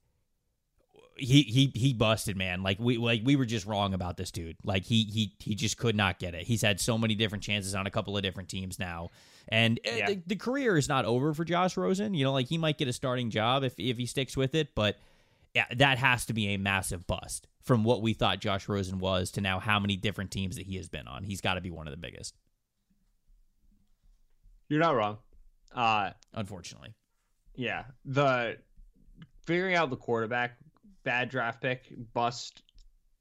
he he he busted, man. Like we like we were just wrong about this dude. Like he he he just could not get it. He's had so many different chances on a couple of different teams now, and uh, Yeah. the, the career is not over for Josh Rosen. You know, like he might get a starting job if if he sticks with it, but yeah, that has to be a massive bust from what we thought Josh Rosen was to now how many different teams that he has been on. He's got to be one of the biggest, You're not wrong. Uh, unfortunately. yeah, the figuring out the quarterback bad draft pick bust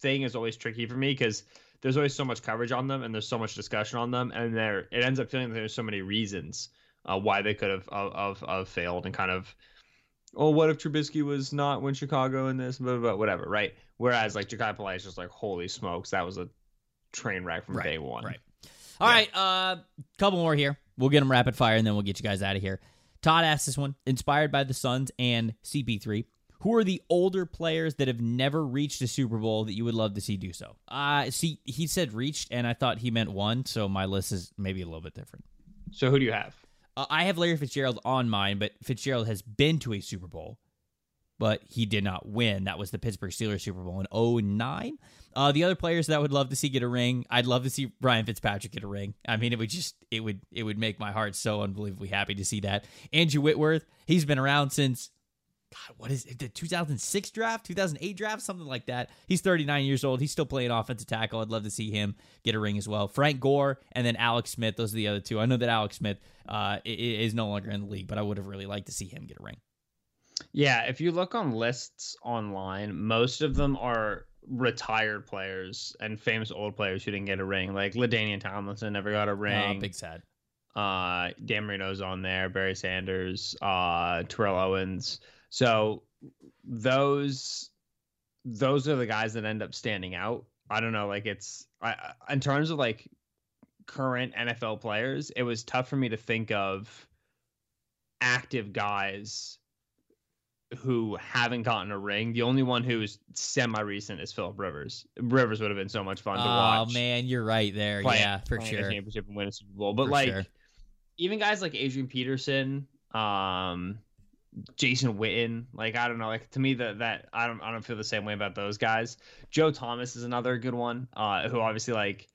thing is always tricky for me because there's always so much coverage on them and there's so much discussion on them and there it ends up feeling like there's so many reasons uh, why they could have of, of, of failed and kind of oh what if Trubisky was not when Chicago in this blah, blah, blah, whatever right whereas like Jachai Polite is just like holy smokes that was a train wreck from Right, day one Right. All right. Uh, couple more here. We'll get them rapid fire, and then we'll get you guys out of here. Todd asked this one: inspired by the Suns and CP3, who are the older players that have never reached a Super Bowl that you would love to see do so? Uh, see, he said reached, and I thought he meant one, so my list is maybe a little bit different. so who do you have Uh, I have Larry Fitzgerald on mine, but Fitzgerald has been to a Super Bowl, but he did not win. That was the Pittsburgh Steelers Super Bowl in 09. Uh, the other players that I would love to see get a ring, I'd love to see Ryan Fitzpatrick get a ring. I mean, it would just it would it would make my heart so unbelievably happy to see that. Andrew Whitworth, he's been around since God, what is it? The 2006 draft, 2008 draft, something like that. He's 39 years old. He's still playing offensive tackle. I'd love to see him get a ring as well. Frank Gore and then Alex Smith. Those are the other two. I know that Alex Smith uh, is no longer in the league, but I would have really liked to see him get a ring. Yeah, if you look on lists online, most of them are retired players and famous old players who didn't get a ring. Like LaDainian Tomlinson never got a Oh, ring. big sad. uh, Dan Marino's on there, Barry Sanders, uh, Terrell Owens. So those those are the guys that end up standing out. I don't know, like it's I, in terms of like current NFL players, it was tough for me to think of active guys who haven't gotten a ring. The only one who's semi recent is Philip Rivers. Rivers would have been so much fun to watch. Oh man, you're right there. play- yeah, for sure. championship and win a Super Bowl. But For like sure. even guys like Adrian Peterson, um, Jason Witten, like I don't know, like to me that that I don't I don't feel the same way about those guys. Joe Thomas is another good one, uh, who obviously like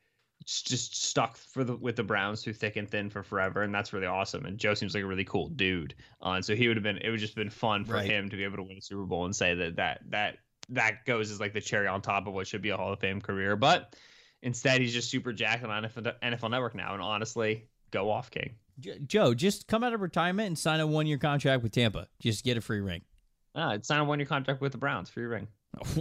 just stuck for the with the Browns through thick and thin for forever, and that's really awesome. And Joe seems like a really cool dude, uh, and so he would have been it would just been fun for Right. him to be able to win a Super Bowl and say that that that that goes as like the cherry on top of what should be a Hall of Fame career, but. Instead, he's just super jacked on NFL, NFL Network now, and honestly, go off, King. J- Joe, just come out of retirement and sign a one year contract with Tampa. Just get a free ring. Ah, it's sign a one year contract with the Browns Free ring.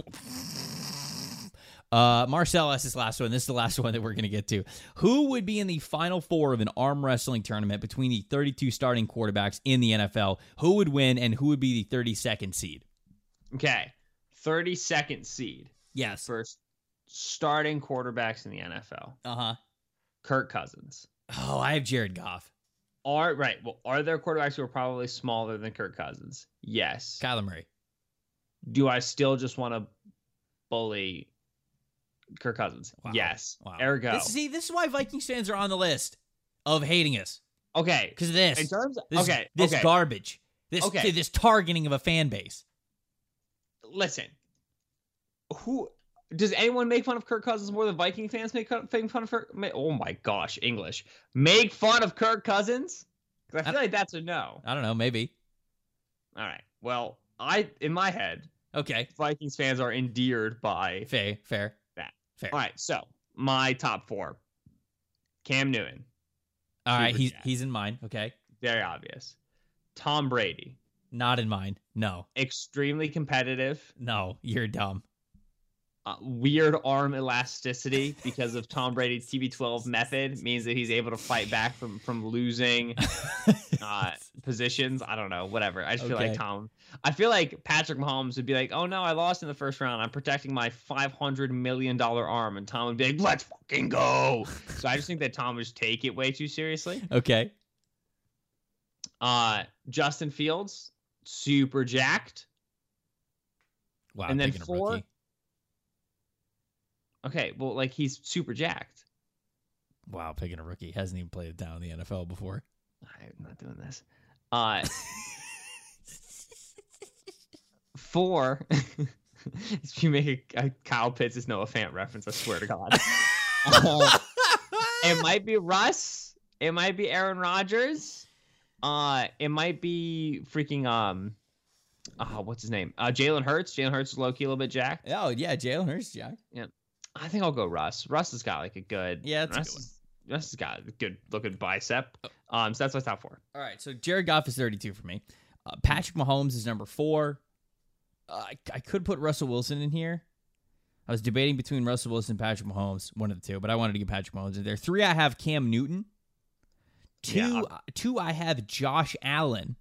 Uh, Marcel asked this last one. This is the last one that we're going to get to. Who would be in the final four of an arm wrestling tournament between the 32 starting quarterbacks in the NFL? Who would win and who would be the 32nd seed? Okay. 32nd seed Yes. First starting quarterbacks in the NFL. Uh huh. Kirk Cousins. Oh, I have Jared Goff. Are right. Well, are there quarterbacks who are probably smaller than Kirk Cousins? Yes. Kyler Murray. Do I still just want to bully Kirk Cousins? Wow. Yes. Wow. Ergo. This, see, this is why Vikings fans are on the list of hating us okay. because of this. In terms of, this okay. This okay. garbage. This Okay. this targeting of a fan base. listen, who does anyone make fun of Kirk Cousins more than Viking fans make, make fun of Kirk? Oh my gosh, English. Make fun of Kirk Cousins? I feel like that's a no. I don't know. Maybe. All right. Well, I in my head, Okay. Vikings fans are endeared by. Fair. Fair. That. Fair. All right. So my top four: Cam Newton, All right. He's he's in mine. Okay. very obvious. Tom Brady, Not in mine. No. extremely competitive. No. You're dumb. Uh, weird arm elasticity because of Tom Brady's TB12 method means that he's able to fight back from from losing uh, positions. I don't know, whatever. I just feel like Tom. I feel like Patrick Mahomes would be like, "Oh no, I lost in the first round. I'm protecting my 500 million dollar arm," and Tom would be like, "Let's fucking go." so I just think that Tom would just take it way too seriously. Okay. Uh, Justin Fields, super jacked. Wow. And then four? rookie. Okay, well, like he's super jacked. Wow, picking a rookie hasn't even played down in the NFL before. I'm not doing this. Uh, four. if you make a, a Kyle Pitts is Noah Fant reference, I swear to God. Uh, it might be Russ. It might be Aaron Rodgers. Uh, it might be freaking um, uh, what's his name? Uh, Jalen Hurts. Jalen Hurts is low key a little bit jacked. Oh yeah, Jalen Hurts, Jack. I think I'll go Russ. Russ has got like a good. Yeah, that's a Russ, good one. is- Russ has got a good looking bicep. Um, so that's my top four. All right, so Jared Goff is 32 for me. Uh, Patrick Mahomes is number four. Uh, I, I could put Russell Wilson in here. I was debating between Russell Wilson and Patrick Mahomes, one of the two, but I wanted to get Patrick Mahomes in there. Three, I have Cam Newton. Two, Yeah. uh, two, I have Josh Allen.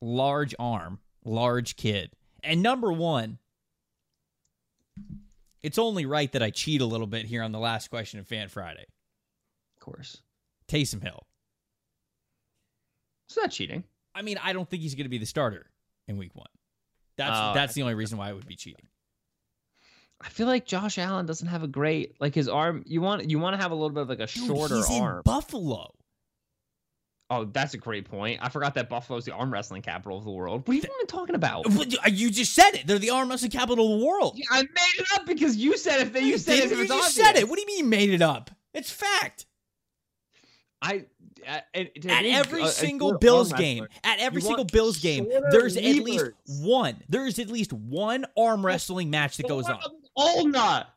Large arm, large kid. And number one, it's only right that I cheat a little bit here on the last question of Fan Friday. Of course. Taysom Hill. It's not cheating. I mean, I don't think he's going to be the starter in week one. That's Oh, that's the only reason why I would be cheating. I feel like Josh Allen doesn't have a great like his arm. You want you want to have a little bit of like a Dude, shorter he's in arm. Buffalo. Oh, that's a great point. I forgot that Buffalo's the arm wrestling capital of the world. What are you even talking about? You just said it. They're the arm wrestling capital of the world. Yeah, I made it up because you said if they you said it, you just obvious. said it. What do you mean you made it up? It's fact. I uh, it, it At every single Bills game, at every You single Bills game, there's at least one. There's at least one arm wrestling match that goes on. Ulna.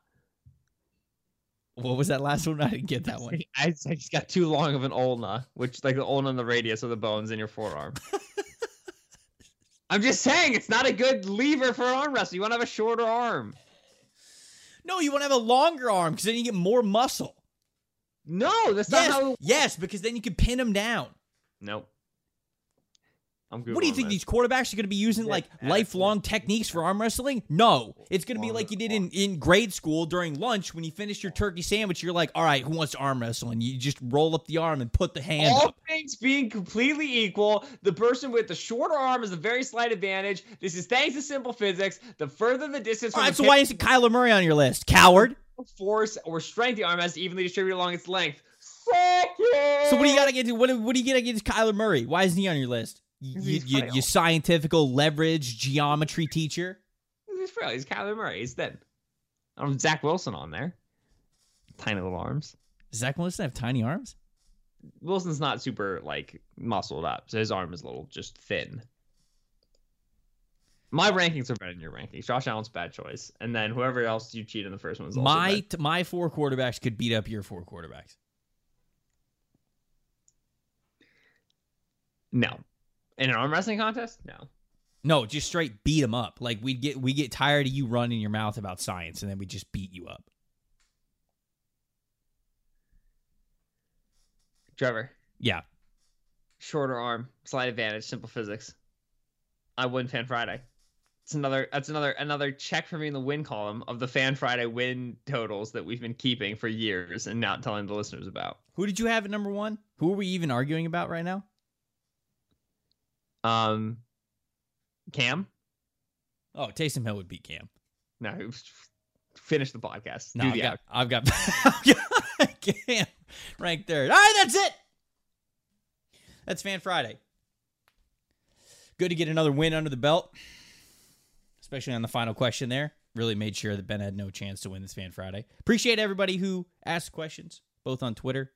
What was that last one? I didn't get that one. I, I just got too long of an ulna, which like the ulna and the radius of the bones in your forearm. I'm just saying it's not a good lever for arm wrestle. You want to have a shorter arm. No, you want to have a longer arm because then you get more muscle. No, that's not Yes, how. yes, because then you can pin them down. Nope. I'm good. What do you think these quarterbacks are going to be using Yeah, like absolutely. lifelong techniques for arm wrestling? No, it's going to be like you did in, in grade school during lunch when you finished your turkey sandwich. You're like, all right, who wants to arm wrestle? And you just roll up the arm and put the hand All up. things being completely equal, the person with the shorter arm is a very slight advantage. This is thanks to simple physics. The further the distance All from right, the so why isn't Kyler Murray on your list, coward? force or strength the arm has to evenly distribute along its length. Second. So what do you got against what? do- What do you get against Kyler Murray? Why isn't he on your list? You, you, he's you, scientifical leverage geometry teacher. He's frail. He's Kyler Murray. He's thin. I don't have Zach Wilson on there. Tiny little arms. Does Zach Wilson have tiny arms? Wilson's not super like muscled up, so his arm is a little just thin. My rankings are better than your rankings. Josh Allen's a bad choice, and then whoever else you cheat in the first one is also My bad. my four quarterbacks could beat up your four quarterbacks. no. In an arm wrestling contest, no. No, just straight beat them up. Like we get we get tired of you running your mouth about science, and then we just beat you up. Trevor, Yeah, shorter arm, slight advantage, simple physics. I win Fan Friday. It's another. That's another another check for me in the win column of the Fan Friday win totals that we've been keeping for years and not telling the listeners about. who did you have at number one? Who are we even arguing about right now? Um, Cam. Oh, Taysom Hill would beat Cam. No, finish the podcast. No, Do I've the got, I've got, I've got Cam ranked third. All right, that's it. That's Fan Friday. Good to get another win under the belt, especially on the final question there. Really made sure that Ben had no chance to win this Fan Friday. Appreciate everybody who asked questions, both on Twitter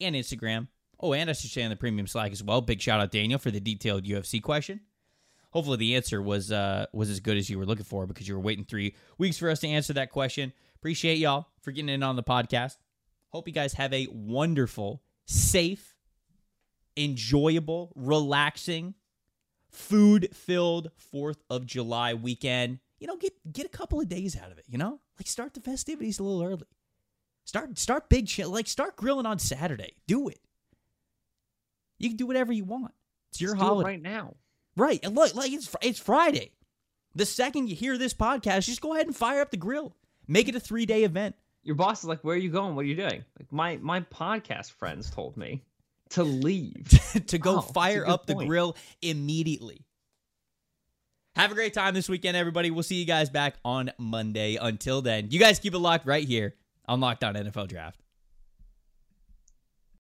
and Instagram. Oh, and I should say on the premium Slack as well. Big shout out Daniel for the detailed UFC question. Hopefully the answer was uh, was as good as you were looking for because you were waiting three weeks for us to answer that question. Appreciate y'all for getting in on the podcast. Hope you guys have a wonderful, safe, enjoyable, relaxing, food filled 4th of July weekend. you know, get get a couple of days out of it. You know, like start the festivities a little early. Start start big chill. Like start grilling on Saturday. Do it. You can do whatever you want. It's your Let's holiday right now. Right. And look, like it's it's Friday. The second you hear this podcast, just go ahead and fire up the grill. Make it a three day event. Your boss is like, "Where are you going? What are you doing?" Like my my podcast friends told me to leave. to go a fire up the grill immediately. Have a great time this weekend, everybody. We'll see you guys back on Monday. Until then, you guys keep it locked right here on Locked On NFL Draft.